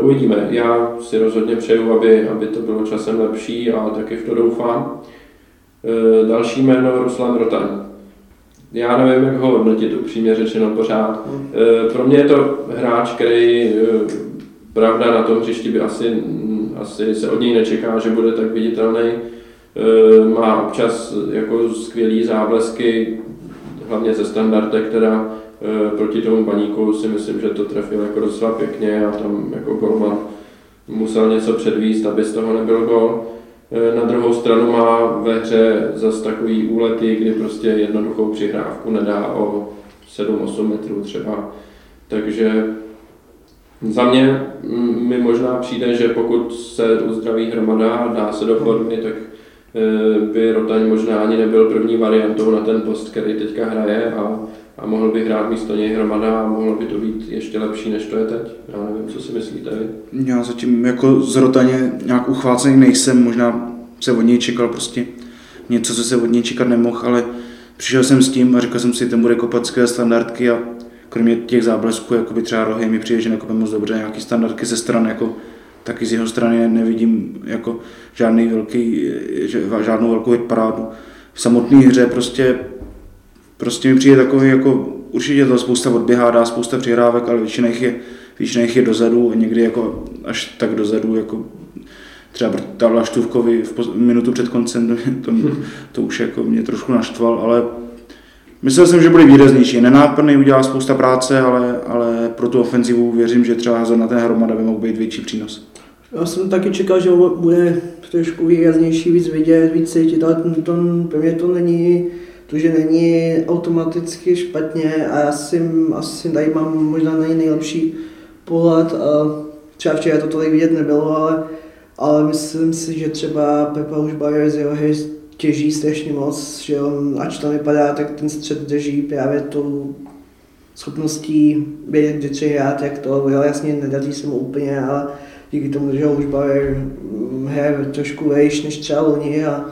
uvidíme. Já si rozhodně přeju, aby, aby to bylo časem lepší a taky v to doufám. Uh, další jméno Ruslan Rotan já nevím, jak ho hodnotit, upřímně řečeno pořád. Eh, pro mě je to hráč, který eh, pravda na tom hřišti by asi, asi se od něj nečeká, že bude tak viditelný. Eh, má občas jako skvělý záblesky, hlavně ze standarde, která proti tomu baníku si myslím, že to trefil jako docela pěkně a tam jako golman musel něco předvíst, aby z toho nebyl gol. Eh, na druhou stranu má ve hře zase takový úlety, kdy prostě jednoduchou přihrávku nedá o 7-8 metrů třeba. Takže za mě mm, mi možná přijde, že pokud se uzdraví hromada a dá se do formy, tak eh, by Rotaň možná ani nebyl první variantou na ten post, který teďka hraje a a mohl by hrát místo něj hromada a mohlo by to být ještě lepší, než to je teď. Já nevím, co si myslíte vy. Já zatím jako zrotaně nějak uchvácený nejsem, možná se od něj čekal prostě něco, co se od něj čekat nemohl, ale přišel jsem s tím a říkal jsem si, ten bude kopat skvělé standardky a kromě těch záblesků, jako by třeba rohy, mi přijde, že nekope moc dobře nějaký standardky ze strany, jako taky z jeho strany nevidím jako žádný velký, žádnou velkou hitparádu. V samotné hře prostě prostě mi přijde takový, jako určitě to spousta odběhá, dá spousta přihrávek, ale většina jich je, většina jich je dozadu, někdy jako až tak dozadu, jako třeba ta Vlaštůvkovi v minutu před koncem, to, to, to už jako mě trošku naštval, ale myslel jsem, že bude výraznější. Nenápadný, udělá spousta práce, ale, ale pro tu ofenzivu věřím, že třeba na ten hromada by mohl být větší přínos. Já jsem taky čekal, že bude trošku výraznější, víc vidět, víc cítit, ale to, pro mě to není to, že není automaticky špatně a já si asi tady mám možná nej nejlepší pohled a třeba včera to tolik vidět nebylo, ale, ale myslím si, že třeba Pepa už Bayer z jeho hry těží strašně moc, že on, ač to vypadá, tak ten střed drží právě tou schopností vědět, kdy tři hrát, jak to, jo, jasně nedaří se mu úplně, ale díky tomu, že už Bayer hraje trošku vejš než třeba loni a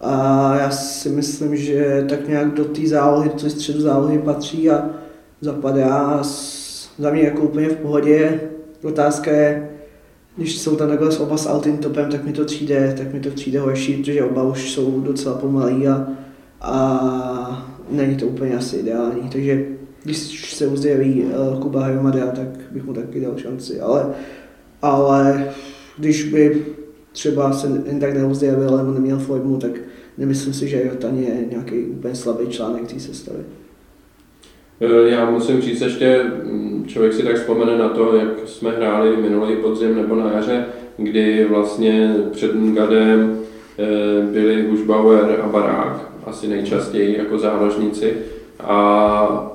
a já si myslím, že tak nějak do té zálohy, do středu zálohy patří a zapadá za mě jako úplně v pohodě. Otázka je, když jsou tam takhle oba s Altin topem, tak mi to přijde, tak mi to přijde horší, protože oba už jsou docela pomalí a, a není to úplně asi ideální. Takže když se uzdraví uh, Kuba Hromada, tak bych mu taky dal šanci. Ale, ale když by třeba se jen tak neuzdravil nebo neměl formu, tak nemyslím si, že Jotan je nějaký úplně slabý článek té sestavy. E, já musím říct ještě, mm, člověk si tak vzpomene na to, jak jsme hráli minulý podzim nebo na jaře, kdy vlastně před Ngadem e, byli Hušbauer a Barák asi nejčastěji jako záložníci. A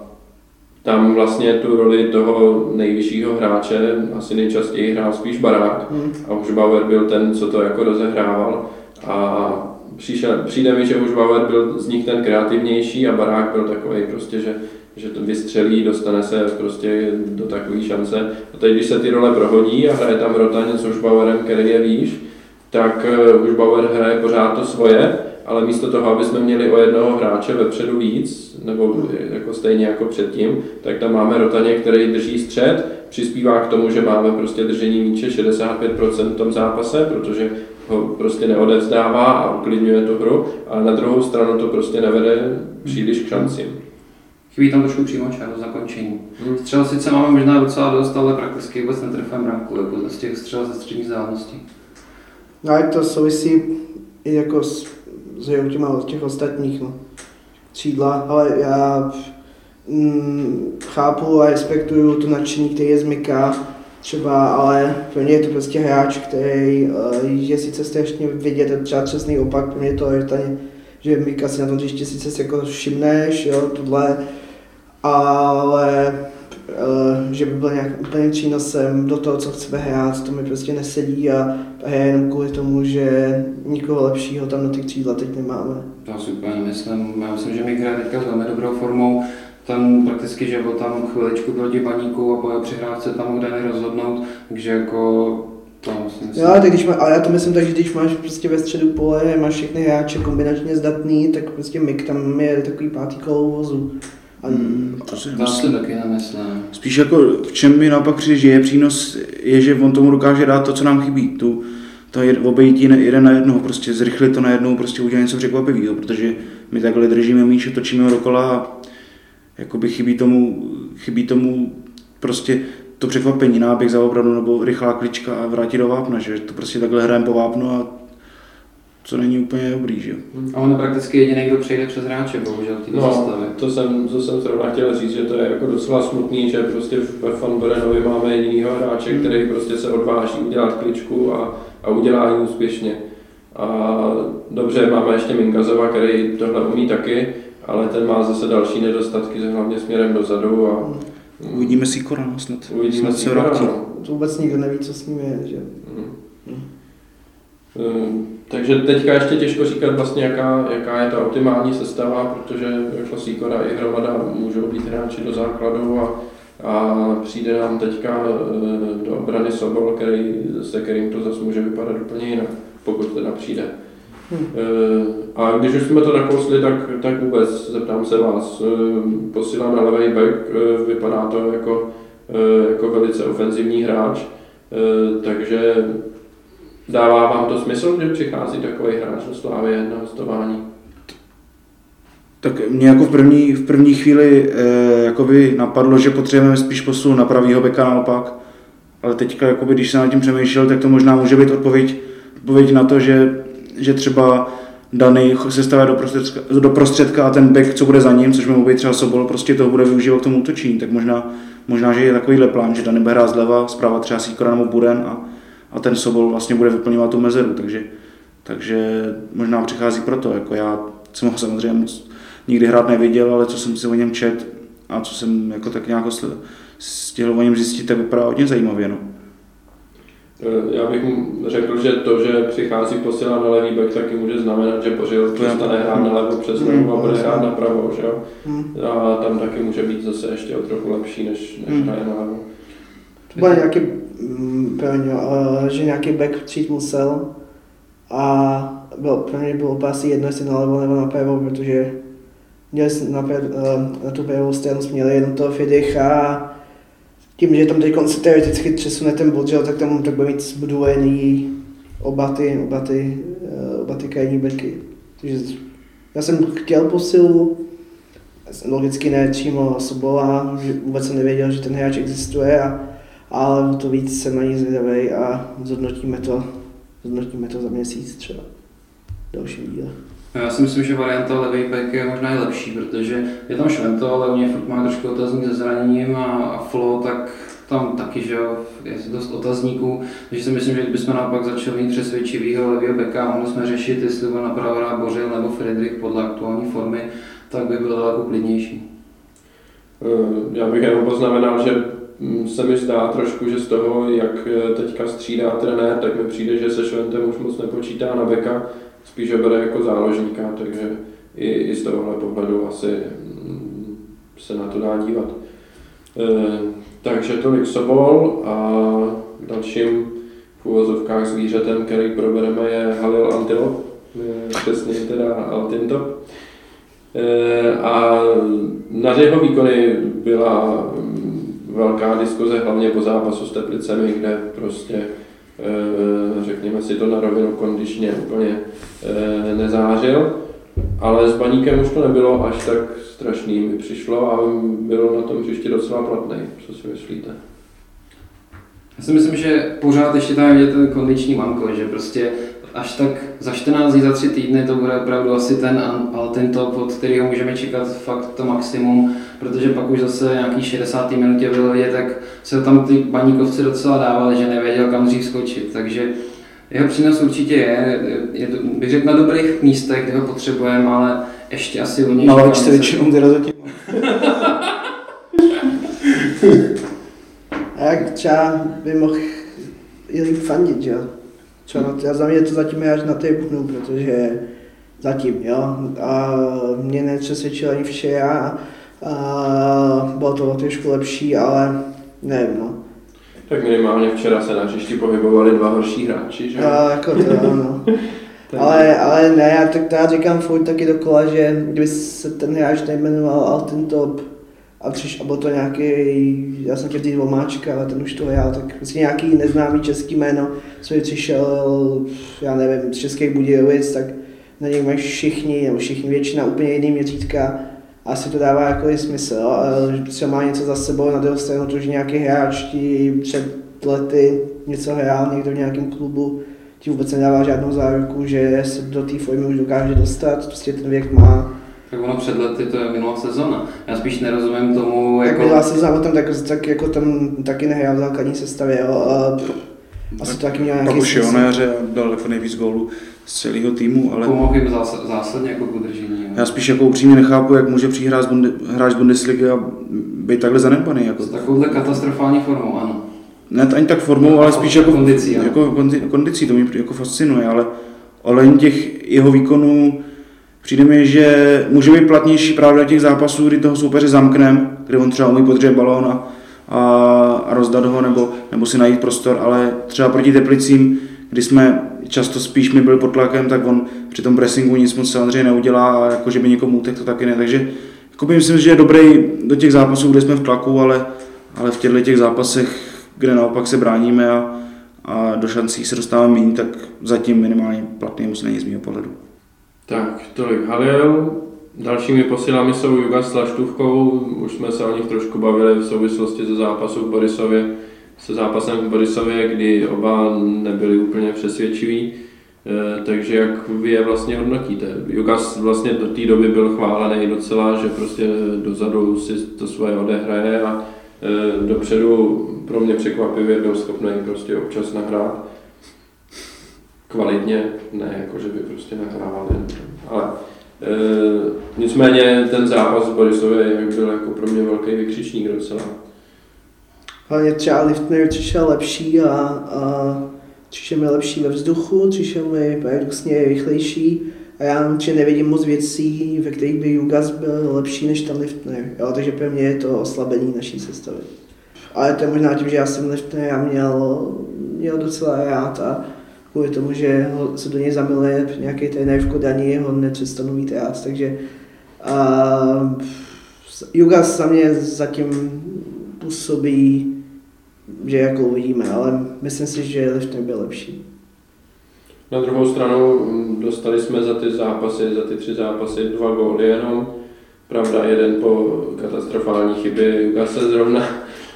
tam vlastně tu roli toho nejvyššího hráče asi nejčastěji hrál spíš Barák Hmm. a Hušbauer byl ten, co to jako rozehrával. A přišel, přijde mi, že Hušbauer byl z nich ten kreativnější a Barák byl takový prostě, že, že to vystřelí, dostane se prostě do takové šance. A teď, když se ty role prohodí a hraje tam Rotaň s Hušbauerem, který je výš, tak eh, Hušbauer hraje pořád to svoje, ale místo toho, aby jsme měli o jednoho hráče vepředu víc, nebo jako stejně jako předtím, tak tam máme Rotaně, který drží střed, přispívá k tomu, že máme prostě držení míče 65% v tom zápase, protože ho prostě neodevzdává a uklidňuje tu hru, ale na druhou stranu to prostě nevede příliš k šancím. Chybí tam trošku přímo čas zakončení. Hmm. Střel sice máme možná docela dost, ale prakticky vůbec netrefujeme branku, jako z těch střel ze střední vzdálenosti. No a to souvisí i jako s, s těma od těch ostatních, no. Křídla, ale já mm, chápu a respektuju to nadšení, který je z Mika, třeba, ale pro mě je to prostě hráč, který uh, je sice strašně vidět, a třeba přesný opak, pro mě je to tady, že Mika si na tom hřišti sice jako všimneš, jo, tohle, ale uh, že by byl nějak úplně přínosem do toho, co chceme hrát, to mi prostě nesedí a hraje jenom kvůli tomu, že nikoho lepšího tam na ty křídla teď nemáme. To si úplně nemyslím. Já myslím, že Mik hraje teďka velmi dobrou formou. Ten prakticky, že byl tam chviličku proti baníku a po jeho přihrávce tam mohl Dany rozhodnout, takže jako to myslím. Jo, tak když má, ale já to myslím tak, že když máš prostě ve středu pole, máš všechny hráče kombinačně zdatný, tak prostě Mik tam je takový pátý kolo vozu. A, Hmm, to si myslím. taky nemyslím. Spíš jako v čem mi naopak přijde, že je přínos, je, že on tomu dokáže dát to, co nám chybí. Tu, to je obejítí jeden na jednoho, prostě zrychlit to na jednou, prostě udělat něco překvapivého, protože my takhle držíme míč, točíme ho dokola a jakoby chybí tomu, chybí tomu prostě to překvapení, náběh za obranu nebo rychlá klička a vrátit do vápna, že to prostě takhle hrajeme po vápnu a co není úplně dobrý, že jo. A on je prakticky jediný, kdo přejde přes hráče, bohužel, v této No, sestavě. to jsem, to jsem zrovna chtěl říct, že to je jako docela smutný, že prostě ve Van Berenovi máme jedinýho hráče, který prostě se odváží udělat kličku a, a udělá ji úspěšně. A dobře, máme ještě Minkazova, který tohle umí taky, ale ten má zase další nedostatky, hlavně směrem dozadu a Uvidíme si Korana snad. uvidíme snad si se vrátí. no. to vůbec nikdo neví, co s ním je, že? Mhm. Ehm, Takže teďka ještě těžko říkat vlastně, jaká, jaká je ta optimální sestava, protože jako Sikora i Hromada můžou být hráči do základu a, a přijde nám teďka eh, do obrany Sobol, který, se kterým to zase může vypadat úplně jinak, pokud teda přijde. Eh, A když už jsme to nakousli, tak, tak vůbec zeptám se vás, eh, posílá na levý back, eh, vypadá to jako, jako velice ofenzivní hráč, takže Dává vám to smysl, že přichází takový hráč do Slávy na hostování? Tak mě jako v první, v první chvíli eh, jakoby napadlo, že potřebujeme spíš posun na pravýho beka naopak. Ale teďka, jakoby, když jsem nad tím přemýšlel, tak to možná může být odpověď, odpověď na to, že, že třeba Dany se stavá do prostředka, do prostředka a ten back, co bude za ním, což může být třeba Sobol, prostě toho bude využívat k tomu útočení. Tak možná, možná, že je takovýhle plán, že Dany bude hrát zleva, zprava třeba Sikora nebo Buren a, a ten Sobol vlastně bude vyplňovat tu mezeru. Takže, takže možná přichází proto. Jako já jsem ho samozřejmě moc nikdy hrát neviděl, ale co jsem si o něm čet a co jsem jako tak nějak stihl o něm zjistit, tak vypadá hodně zajímavě. No. Eh, Já bych mu řekl, že to, že přichází posila na levý back, taky může znamenat, že je- přestane hrát na levo přes Hmm, levo a bude jasně. hrát na pravo, že jo? Hmm. A tam taky může být zase ještě o trochu lepší, než, než Hmm. hraje na levo. To byl nějaký, mm, uh, že nějaký back přijít musel a bylo, pro mě bylo úplně asi jedno, jestli nalevo nebo napravo, protože měli na, uh, na tu pravou stranu jsme měli jenom toho Friedricha a tím, že tam teď se teoreticky přesune ten bod, tak tam tak bude mít zbudovený oba ty, oba ty, uh, oba ty krajní beky. Takže já jsem chtěl posilu, logicky ne přímo Sobola, že vůbec jsem nevěděl, že ten hráč existuje, a, ale to víc jsem na ní zvědavý a zhodnotíme to, zhodnotíme to za měsíc třeba. v Dalším díle. Já si myslím, že varianta levý back je možná i lepší, protože je tam Švento, ale u něj furt má trošku otazník se zraněním a, a Flo, tak tam taky, že jo, je dost otazníků, takže si myslím, že kdybychom naopak začali mít přesvědčivýho levého beka a mohli jsme řešit, jestli byl napravo Bořil nebo Friedrich podle aktuální formy, tak by bylo daleko klidnější. Eh, já bych jenom poznamenal, že se mi zdá trošku, že z toho, jak eh, teďka střídá trenér, tak mi přijde, že se Šventem už moc nepočítá na beka, spíš ho bere jako záložníka, takže i, i z tohohle pohledu asi mm, se na to dá dívat. E, takže tolik Sobol a dalším v úvozovkách zvířetem, který probereme, je Halil Antilop, přesně teda Altintop. E, a na jeho výkony byla mm, velká diskuze, hlavně po zápasu s Teplicemi, kde prostě řekněme si to na rovinu kondičně úplně nezářil. Ale s baníkem už to nebylo až tak strašný, mi přišlo a bylo na tom příště docela platný. Co si myslíte? Já si myslím, že pořád ještě tam je ten kondiční manko, že prostě až tak za 14 dní, za 3 týdny to bude opravdu asi ten, ten top, od kterého můžeme čekat fakt to maximum, protože pak už zase nějaký 60. minutě bylo vidět, tak se tam ty baníkovci docela dávali, že nevěděl kam dřív skočit, takže jeho přínos určitě je, je bych řekl na dobrých místech, kde ho potřebujeme, ale ještě asi u něj. Ale se většinou teda zatím. A jak třeba by mohl líp fandit, jo? Třeba já za mě to zatím je až na buknu, protože zatím, jo. A mě nepřesvědčil ani včera, a bylo to trošku lepší, ale nevím, no. Tak minimálně včera se na hřišti pohybovali dva horší hráči, že? No, jako to, ano. ale, ale ne, já tak já říkám furt taky dokola, že kdyby se ten hráč nejmenoval Alten Top a, přiš, a byl to nějaký, já jsem chtěl říct Vomáčka, ale ten už to já, tak prostě nějaký neznámý český jméno, co přišel, já nevím, z Českých Budějovic, tak na něj mají všichni, nebo všichni většina úplně jiný měřítka, asi to dává jako smysl, jo? že prostě má něco za sebou, na druhou stranu to, že nějaký hráč ti před lety něco hrál někdo v nějakém klubu, ti vůbec nedává žádnou záruku, že se do té formy už dokáže dostat, prostě ten věk má. Tak ono před lety to je minulá sezona. Já spíš nerozumím tomu, tak jako... minulá sezona tam tak, tak, jako tam taky nehrál v základní sestavě, jo. A, asi to taky měl nějaký Pak už jo, na jaře dal jako nejvíc gólů z celého týmu, ale... Pomohl jim zásadně jako k udržení. Já spíš jako upřímně nechápu, jak může přijít hráč, hráč Bundesligy a být takhle zanedbaný. Jako. S takovouhle katastrofální formou, ano. Ne ani tak formou, ale spíš jako kondicí, jako kondicí, to mě jako fascinuje, ale ale těch jeho výkonů přijde mi, že může být platnější právě na těch zápasů, kdy toho soupeře zamknem, kde on třeba umí podřet balón a, a, rozdat ho, nebo, nebo si najít prostor, ale třeba proti Teplicím, kdy jsme často spíš mi byli pod tlakem, tak on při tom pressingu nic moc samozřejmě neudělá a jako, že by někomu utek, to taky ne. Takže jako by myslím, že je dobrý do těch zápasů, kde jsme v tlaku, ale, ale v těchto těch zápasech, kde naopak se bráníme a, a do šancí se dostáváme méně, tak zatím minimálně platný musí není z mého pohledu. Tak, tolik Halil. Dalšími posilami jsou Juga s Laštůvkou, už jsme se o nich trošku bavili v souvislosti se zápasu v Borisově se zápasem v Borisově, kdy oba nebyli úplně přesvědčiví. Eh, takže jak vy je vlastně hodnotíte? Jukas vlastně do té doby byl chválený docela, že prostě dozadu si to svoje odehraje a eh, dopředu pro mě překvapivě byl schopný prostě občas nahrát kvalitně, ne jako, že by prostě nahrával jen, ale e, nicméně ten zápas v Borisově byl jako pro mě velký vykřičník docela. Hlavně třeba Liftner přišel lepší a, a přišel mi lepší ve vzduchu, přišel mi paradoxně rychlejší a já určitě nevidím moc věcí, ve kterých by Jugas byl lepší než ten Liftner, jo, takže pro mě je to oslabení naší sestavy. Ale to je možná tím, že já jsem Liftnera měl, měl docela rád a kvůli tomu, že ho, se do něj zamiluje nějaký trenér v Kodani, ho nepřestanu mít rád, takže a, Jugas za mě zatím působí že jako uvidíme, ale myslím si, že Lifter byl lepší. Na druhou stranu mm, dostali jsme za ty zápasy, za ty tři zápasy dva góly jenom. Pravda, jeden po katastrofální chybě Jugase zrovna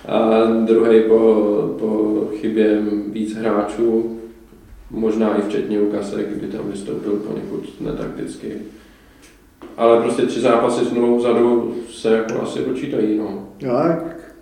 a druhý po, po chybě víc hráčů, možná i včetně Ukase, kdyby tam vystoupil poněkud netakticky. Ale prostě tři zápasy s nulou vzadu se jako asi počítají. No. Jo,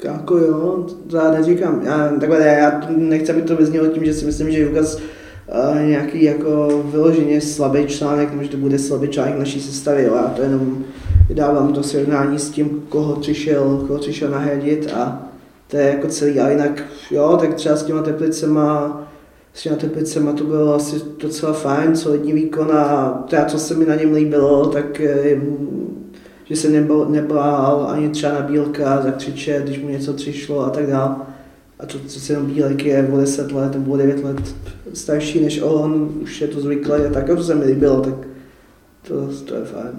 Jako jo, to já neříkám. Já, takhle, já nechci, aby to vyznělo tím, že si myslím, že Jukas uh, nějaký jako vyloženě slabý článek, nebo že to bude slabý článek naší sestavy. Jo. Já to jenom vydávám to srovnání s tím, koho přišel, koho přišel nahradit a to je jako celý. A jinak, jo, tak třeba s těma teplicema, s těma teplicema to bylo asi docela fajn, solidní výkon a to, co se mi na něm líbilo, tak eh, že se nebal, nebál ani třeba na Bílka zakřičet, když mu něco přišlo a tak dále. A to se jenom Bílek je o 10 let nebo o 9 let starší než on, už je to zvyklé a tak, to se mi líbilo, tak to, to je fajn.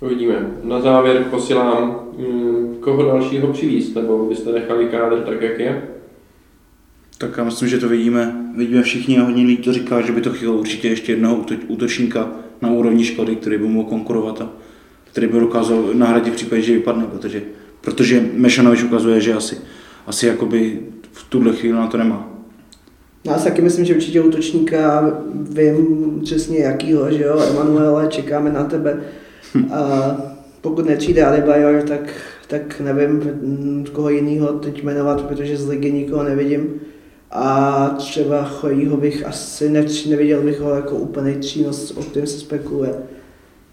Uvidíme. Na závěr posílám, mm, koho dalšího přivízt, nebo byste nechali kádr tak, jak je? Tak já myslím, že to vidíme, vidíme všichni a hodně lidí to říká, že by to chtělo určitě ještě jednoho útočníka na úrovni škody, který by mohl konkurovat a který by dokázal nahradit v případě, že vypadne, protože, protože Mešanovič ukazuje, že asi, asi jakoby v tuhle chvíli na to nemá. Já si taky myslím, že určitě útočníka vím přesně jakýho, že jo, Emanuele, čekáme na tebe. A pokud nepřijde Adebayor, tak, tak nevím, koho jiného teď jmenovat, protože z ligy nikoho nevidím. A třeba Chojího bych asi neviděl bych ho jako úplný přínos, o kterém se spekuluje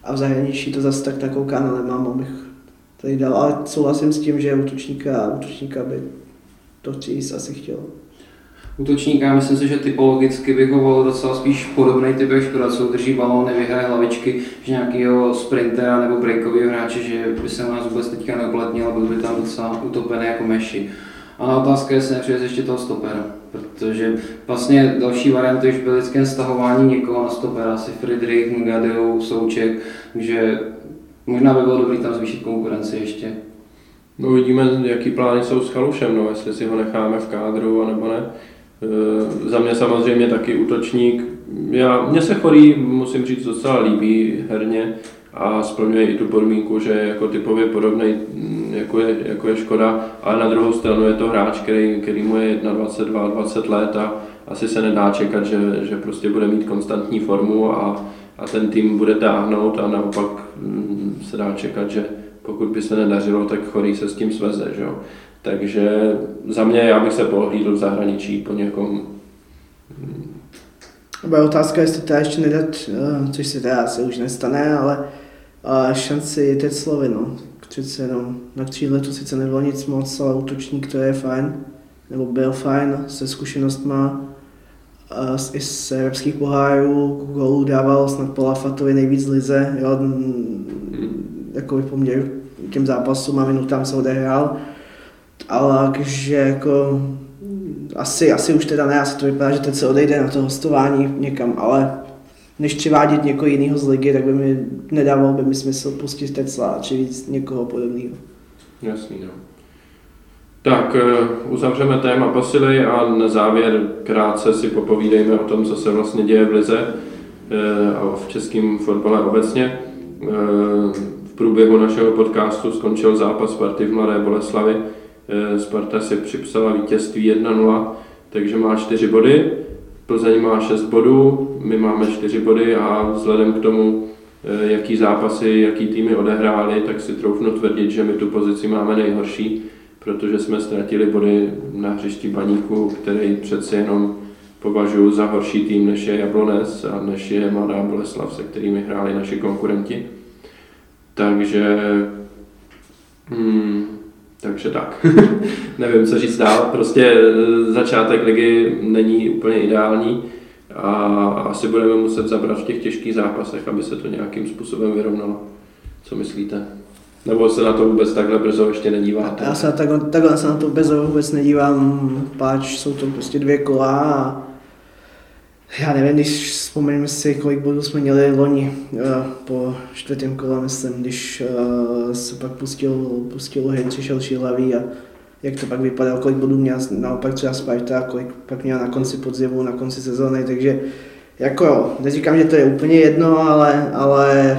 a v zahraničí to zase tak takovou kána nemám, abych tady dal, ale souhlasím s tím, že útočníka, útočníka by to chci asi chtěl. Útočníka, myslím si, že typologicky bych ho volil docela spíš podobný typ, jak Škoda, co drží balón, nevyhraje hlavičky, že nějakého sprintera nebo breakového hráče, že by se u nás vůbec teďka neuplatnil, byl by tam docela utopený jako meši. A otázka je, jestli nepřijde ještě toho stopera, protože vlastně další varianty už byly vždycky stahování někoho na stopera, asi Friedrich, Ngadeu, Souček, takže možná by bylo dobré tam zvýšit konkurenci ještě. No uvidíme, jaký plány jsou s Chalušem, no, jestli si ho necháme v kádru, anebo ne. E, za mě samozřejmě taky útočník. Já, mně se Chorý, musím říct, docela líbí herně a splňuje i tu podmínku, že je jako typově podobný, jako je, jako je Škoda, ale na druhou stranu je to hráč, který, který mu je 21, 20 let a asi se nedá čekat, že, že prostě bude mít konstantní formu a, a ten tým bude táhnout a naopak mm, se dá čekat, že pokud by se nedařilo, tak Chorý se s tím sveze. Že jo? Takže za mě já bych se pohlídl v zahraničí po někom bude otázka, jestli to ještě nedat, eh, což se teda asi už nestane, ale šanci Teclovi, no. Přece jenom na křídle to sice nebylo nic moc, ale útočník to je fajn, nebo byl fajn, se zkušenostma i z evropských pohárů, gólů dával snad po Lafatovi nejvíc lize, jo, jako poměr těm zápasům a minutám se odehrál, ale takže jako asi, asi už teda ne, asi to vypadá, že teď se odejde na to hostování někam, ale než přivádět někoho jiného z ligy, tak by mi nedávalo by mi smysl pustit Tesla, či víc někoho podobného. Jasný, no. Tak, eh, uzavřeme téma posily a na závěr krátce si popovídejme o tom, co se vlastně děje v Lize eh, a v českém fotbale obecně. Eh, v průběhu našeho podcastu skončil zápas Sparty v Mladé Boleslavi. Sparta si připsala vítězství 1-0, takže má 4 body. Plzeň má 6 bodů, my máme 4 body a vzhledem k tomu, eh, jaký zápasy, jaký týmy odehráli, tak si troufnu tvrdit, že my tu pozici máme nejhorší, protože jsme ztratili body na hřišti Baníku, který přece jenom považuji za horší tým, než je Jablonec a než je Mladá Boleslav, se kterými hráli naši konkurenti. Takže hmm, takže tak. Nevím, co říct dál. Prostě e, začátek ligy není úplně ideální a asi budeme muset zabrat v těch těžkých zápasech, aby se to nějakým způsobem vyrovnalo. Co myslíte? Nebo se na to vůbec takhle brzo ještě nedíváte? Já se takhle, takhle se na to brzo vůbec nedívám, páč jsou to prostě dvě kola a já nevím, když vzpomeneme si, kolik bodů jsme měli loni uh, po čtvrtém kole, myslím, když uh, se pak pustil, pustil Hen, přišel Šílavý a jak to pak vypadalo, kolik bodů měl naopak třeba Sparta, kolik pak měl na konci podzimu, na konci sezóny, takže jako, neříkám, že to je úplně jedno, ale, ale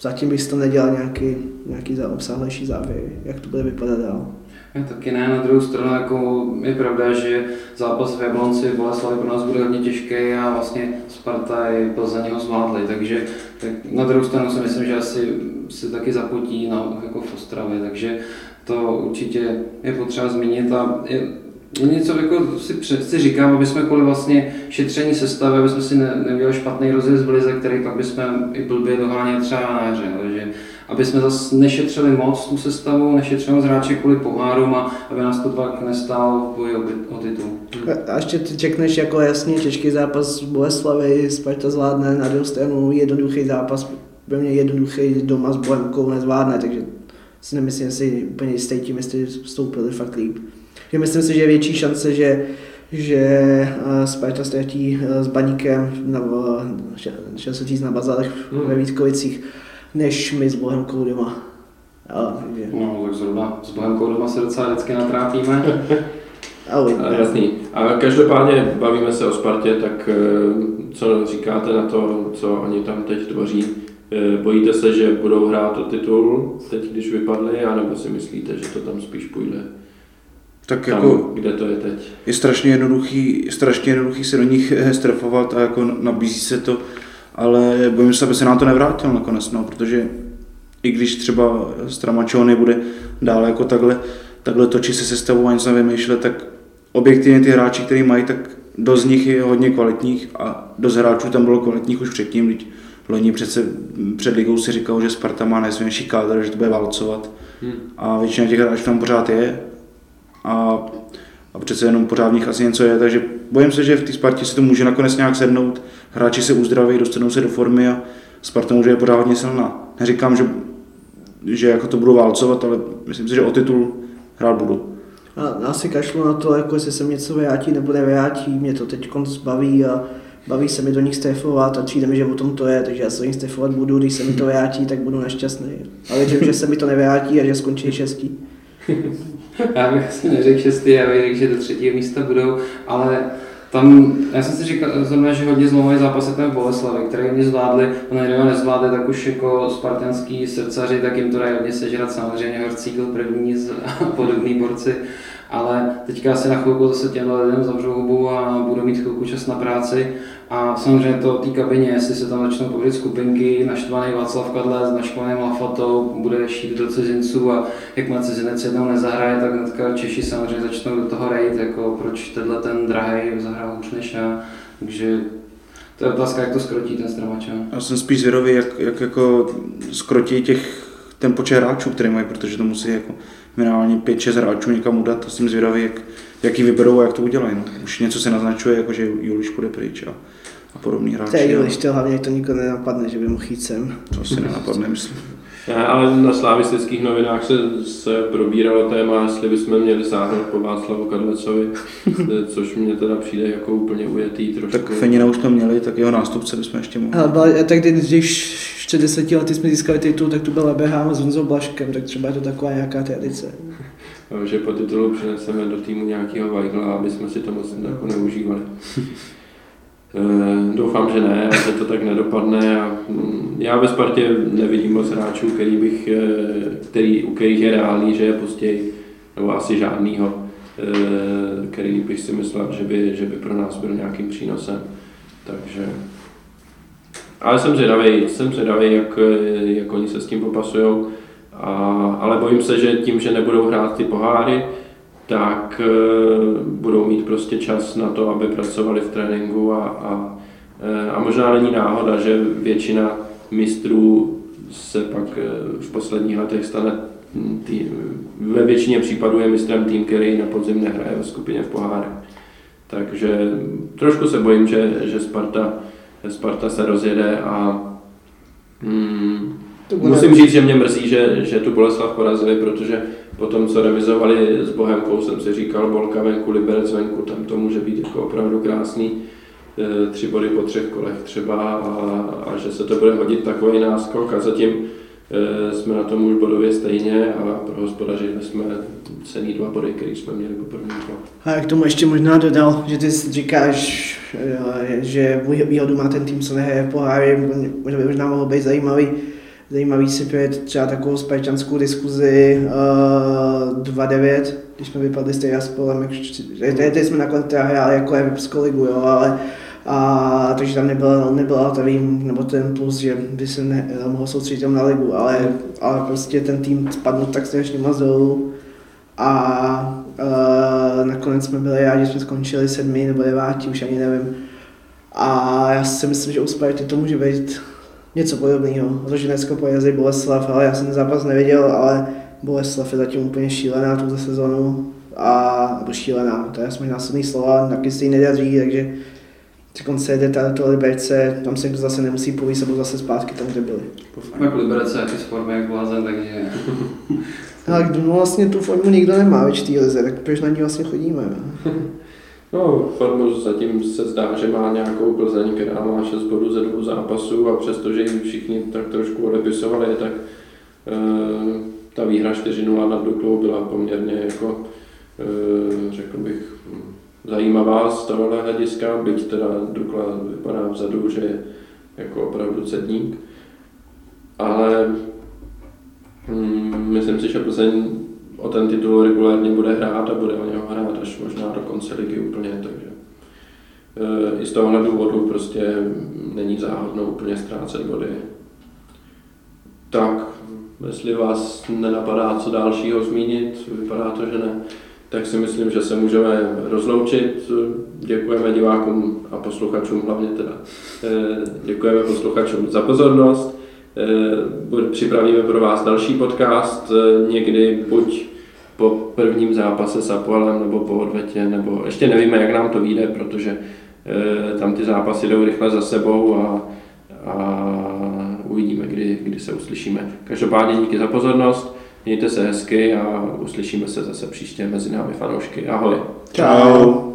zatím bych to nedělal nějaký, nějaký obsáhlejší závěr, jak to bude vypadat dál. Já taky ne, na druhou stranu jako je pravda, že zápas v Jablonci Boleslavy pro nás bude hodně těžký a vlastně Sparta i Plzeň ho zvládli, takže tak na druhou stranu si myslím, že asi si taky zapotí na, jako v Ostravě, takže to určitě je potřeba zmínit a je, něco jako si, před, si říkám, aby jsme kvůli vlastně šetření sestavy, aby jsme si ne, neměli špatný rozjezd v lize, který pak bychom i blbě doháněli třeba na jaře, že aby jsme zase nešetřili moc tu sestavu, nešetřili moc hráče kvůli pohárům a aby nás to pak nestálo v boji o, titul. A ještě ty řekneš jako jasně těžký zápas Boleslavy, Sparta zvládne, na druhou stranu jednoduchý zápas, pro mě jednoduchý doma s Bohemkou nezvládne, takže si nemyslím, že si úplně jistý tím, jestli vstoupili fakt líp. Že myslím si, že je větší šance, že že eh, Sparta ztratí eh, s baníkem na, šel se říct na bazálech Hmm. ve Vítkovicích, než my s Bohemkou doma. No, tak zrovna s Bohemkou doma se docela vždycky natrápíme. ale, A jasný. A každopádně bavíme se o Spartě, tak eh, co říkáte na to, co oni tam teď tvoří? Eh, Bojíte se, že budou hrát o titul teď, když vypadli, anebo si myslíte, že to tam spíš půjde? Tak Tam, jako kde to je teď? je strašně jednoduchý, je strašně jednoduchý se do nich eh, strefovat a jako nabízí se to, ale bojím se, aby se nám to nevrátil nakonec, no, protože i když třeba Stramačony bude dále jako takhle, takhle točit se sestavou a nic nevymýšlet, tak objektivně ty hráči, který mají, tak dost z nich je hodně kvalitních a dost hráčů tam bylo kvalitních už předtím, když loni přece před ligou si říkal, že Sparta má nejsilnější kádr, že to bude válcovat Hm. a většina těch hráčů tam pořád je a, a přece jenom pořád v nich asi něco je, takže bojím se, že v té Spartě si to může nakonec nějak sednout, hráči se uzdraví, dostanou se do formy a Sparta může je pořád hodně silná. Neříkám, že, že jako to budou válcovat, ale myslím si, že o titul hrát budu. A já si kašlu na to, jako jestli se mi něco vrátí nebo nevrátí, mě to teď baví a baví se mi do nich strefovat a přijde mi, že o tom to je, takže já se do nich strefovat budu, když se mi to vrátí, tak budu nešťastný. Ale věřím, že se mi to nevrátí a že skončí šestý. Já bych asi neřekl šestý, já bych řekl, že do třetího místa budou, ale tam, já jsem si říkal, zrovna, že hodně zlomový zápas je v Boleslavi, který oni zvládli, kdyby ho nezvládli, tak už jako spartanský srdcaři, tak jim to dají hodně sežrat, samozřejmě Horcíkl první z, podobný borci, ale teďka asi na chvilku zase těmhle lidem zavřou hubu a budou mít chvilku čas na práci a samozřejmě to té kabině, jestli se tam začnou tvořit skupinky, naštvaný Václav Kadle s naštvaným Lafatou, bude šít do cizinců a jakmile cizinec jednou nezahraje, tak hnedka Češi samozřejmě začnou do toho rejt, jako proč tenhle ten drahý zahrál hůř než já. Takže to je otázka, jak to skrotí ten stramač. Já jsem spíš zvědavý, jak, jak jako skrotí těch, ten počet hráčů, který mají, protože to musí jako minimálně 5-6 hráčů někam udat a jsem zvědavý, jak, jak ji vyberou a jak to udělají. No. Už něco se naznačuje, jako že Juliš půjde pryč a, a podobný. To je, ale když to hlavně to nikoho nenapadne, že by mohl jít sem. To asi nenapadne, myslím. Ne, ale na slavistických novinách se, se probíralo téma, jestli bychom měli sáhnout po Václavu Kadlecovi, což mě teda přijde jako úplně ujetý trošku. Tak Fenina už jsme měli, tak jeho nástupce bychom ještě mohli. Ale tak když před deseti lety jsme získali titul, tak tu byl Abraham s Honzou Blaškem, tak třeba je to taková nějaká tradice. Že po titulu přineseme do týmu nějakého Weigla, aby jsme si to moc jako neužívali. Eh, Doufám, že ne, že to tak nedopadne. A mm, já ve Spartě nevidím moc hráčů, který bych, eh, který, u kterých je reálný, že je později, nebo asi žádnýho, eh, který bych si myslel, že by, že by pro nás byl nějakým přínosem. Takže ale jsem zvědavý, jsem zvědavý, jak, jak oni se s tím popasují. Ale bojím se, že tím, že nebudou hrát ty poháry, tak e, budou mít prostě čas na to, aby pracovali v tréninku a, a, e, a možná není náhoda, že většina mistrů se pak v posledních letech stane tý, ve většině případů je mistrem tým, který na podzim nehraje ve skupině v pohárech. Takže trošku se bojím, že, že Sparta, Sparta se rozjede a mm, musím říct, že mě mrzí, že, že tu Boleslav porazili, protože po tom, co remizovali s Bohemkou, jsem si říkal, Bolka venku, Liberec venku, tam to může být jako opravdu krásný. E, Tři body po třech kolech třeba a, a že se to bude hodit takový náskok a zatím jsme na tom už bodově stejně a prohospodařili jsme cený dva body, který jsme měli po prvním kole. A jak tomu ještě možná dodal, že ty říkáš, eh, že výhodu má ten tým, co nehraje poháry, možná by možná mohlo být zajímavý, zajímavý si pět třeba takovou spajčanskou diskuzi uh, 2-9, když jsme vypadli s Tiraspolem, teď jsme nakonec hráli jako Evropskou ligu, jo, ale a, takže tam nebyla, nebyla ta vím, nebo ten plus, že by se ne, mohl soustředit na ligu, ale, ale prostě ten tým spadl tak strašně moc dolů a uh, nakonec jsme byli rádi, že jsme skončili sedmi nebo devátí, už ani nevím. A já si myslím, že u Sparty to může být něco podobného. že dneska pojezdí Boleslav, ale já jsem ten zápas neviděl, ale Boleslav je zatím úplně šílená tuto sezonu. A, nebo šílená, to je možná silný slova, taky se jí nedaří, takže konce jde do toho Liberce, tam se zase nemusí povíst, nebo zase zpátky tam, kde byli. Tak Liberce je z formy jak blázen, takže... Ale no vlastně tu formu nikdo nemá ve té lize, tak proč na ní vlastně chodíme? No, formu zatím se zdá, že má nějakou Plzeň, která má 6 bodů ze dvou zápasů a přestože ji všichni tak trošku odepisovali, tak e, ta výhra 4-0 nad Duklou byla poměrně jako, e, řekl bych, zajímavá z tohohle hlediska, byť teda Dukla vypadá vzadu, že je jako opravdu cedník. Ale hmm, myslím si, že Plzeň o ten titul regulárně bude hrát a bude o něho hrát až možná do konce ligy úplně, takže e, i z tohohle důvodu prostě není záhodno úplně ztrácet body. Tak, jestli vás nenapadá co dalšího zmínit, vypadá to, že ne, tak si myslím, že se můžeme rozloučit. Děkujeme divákům a posluchačům hlavně teda. E, děkujeme posluchačům za pozornost. E, připravíme pro vás další podcast někdy buď po prvním zápase s Apoelem nebo po odvetě, nebo ještě nevíme, jak nám to vyjde, protože tam ty zápasy jdou rychle za sebou a, a uvidíme, kdy, kdy se uslyšíme. Každopádně díky za pozornost, mějte se hezky a uslyšíme se zase příště mezi námi fanoušky. Ahoj. Ciao.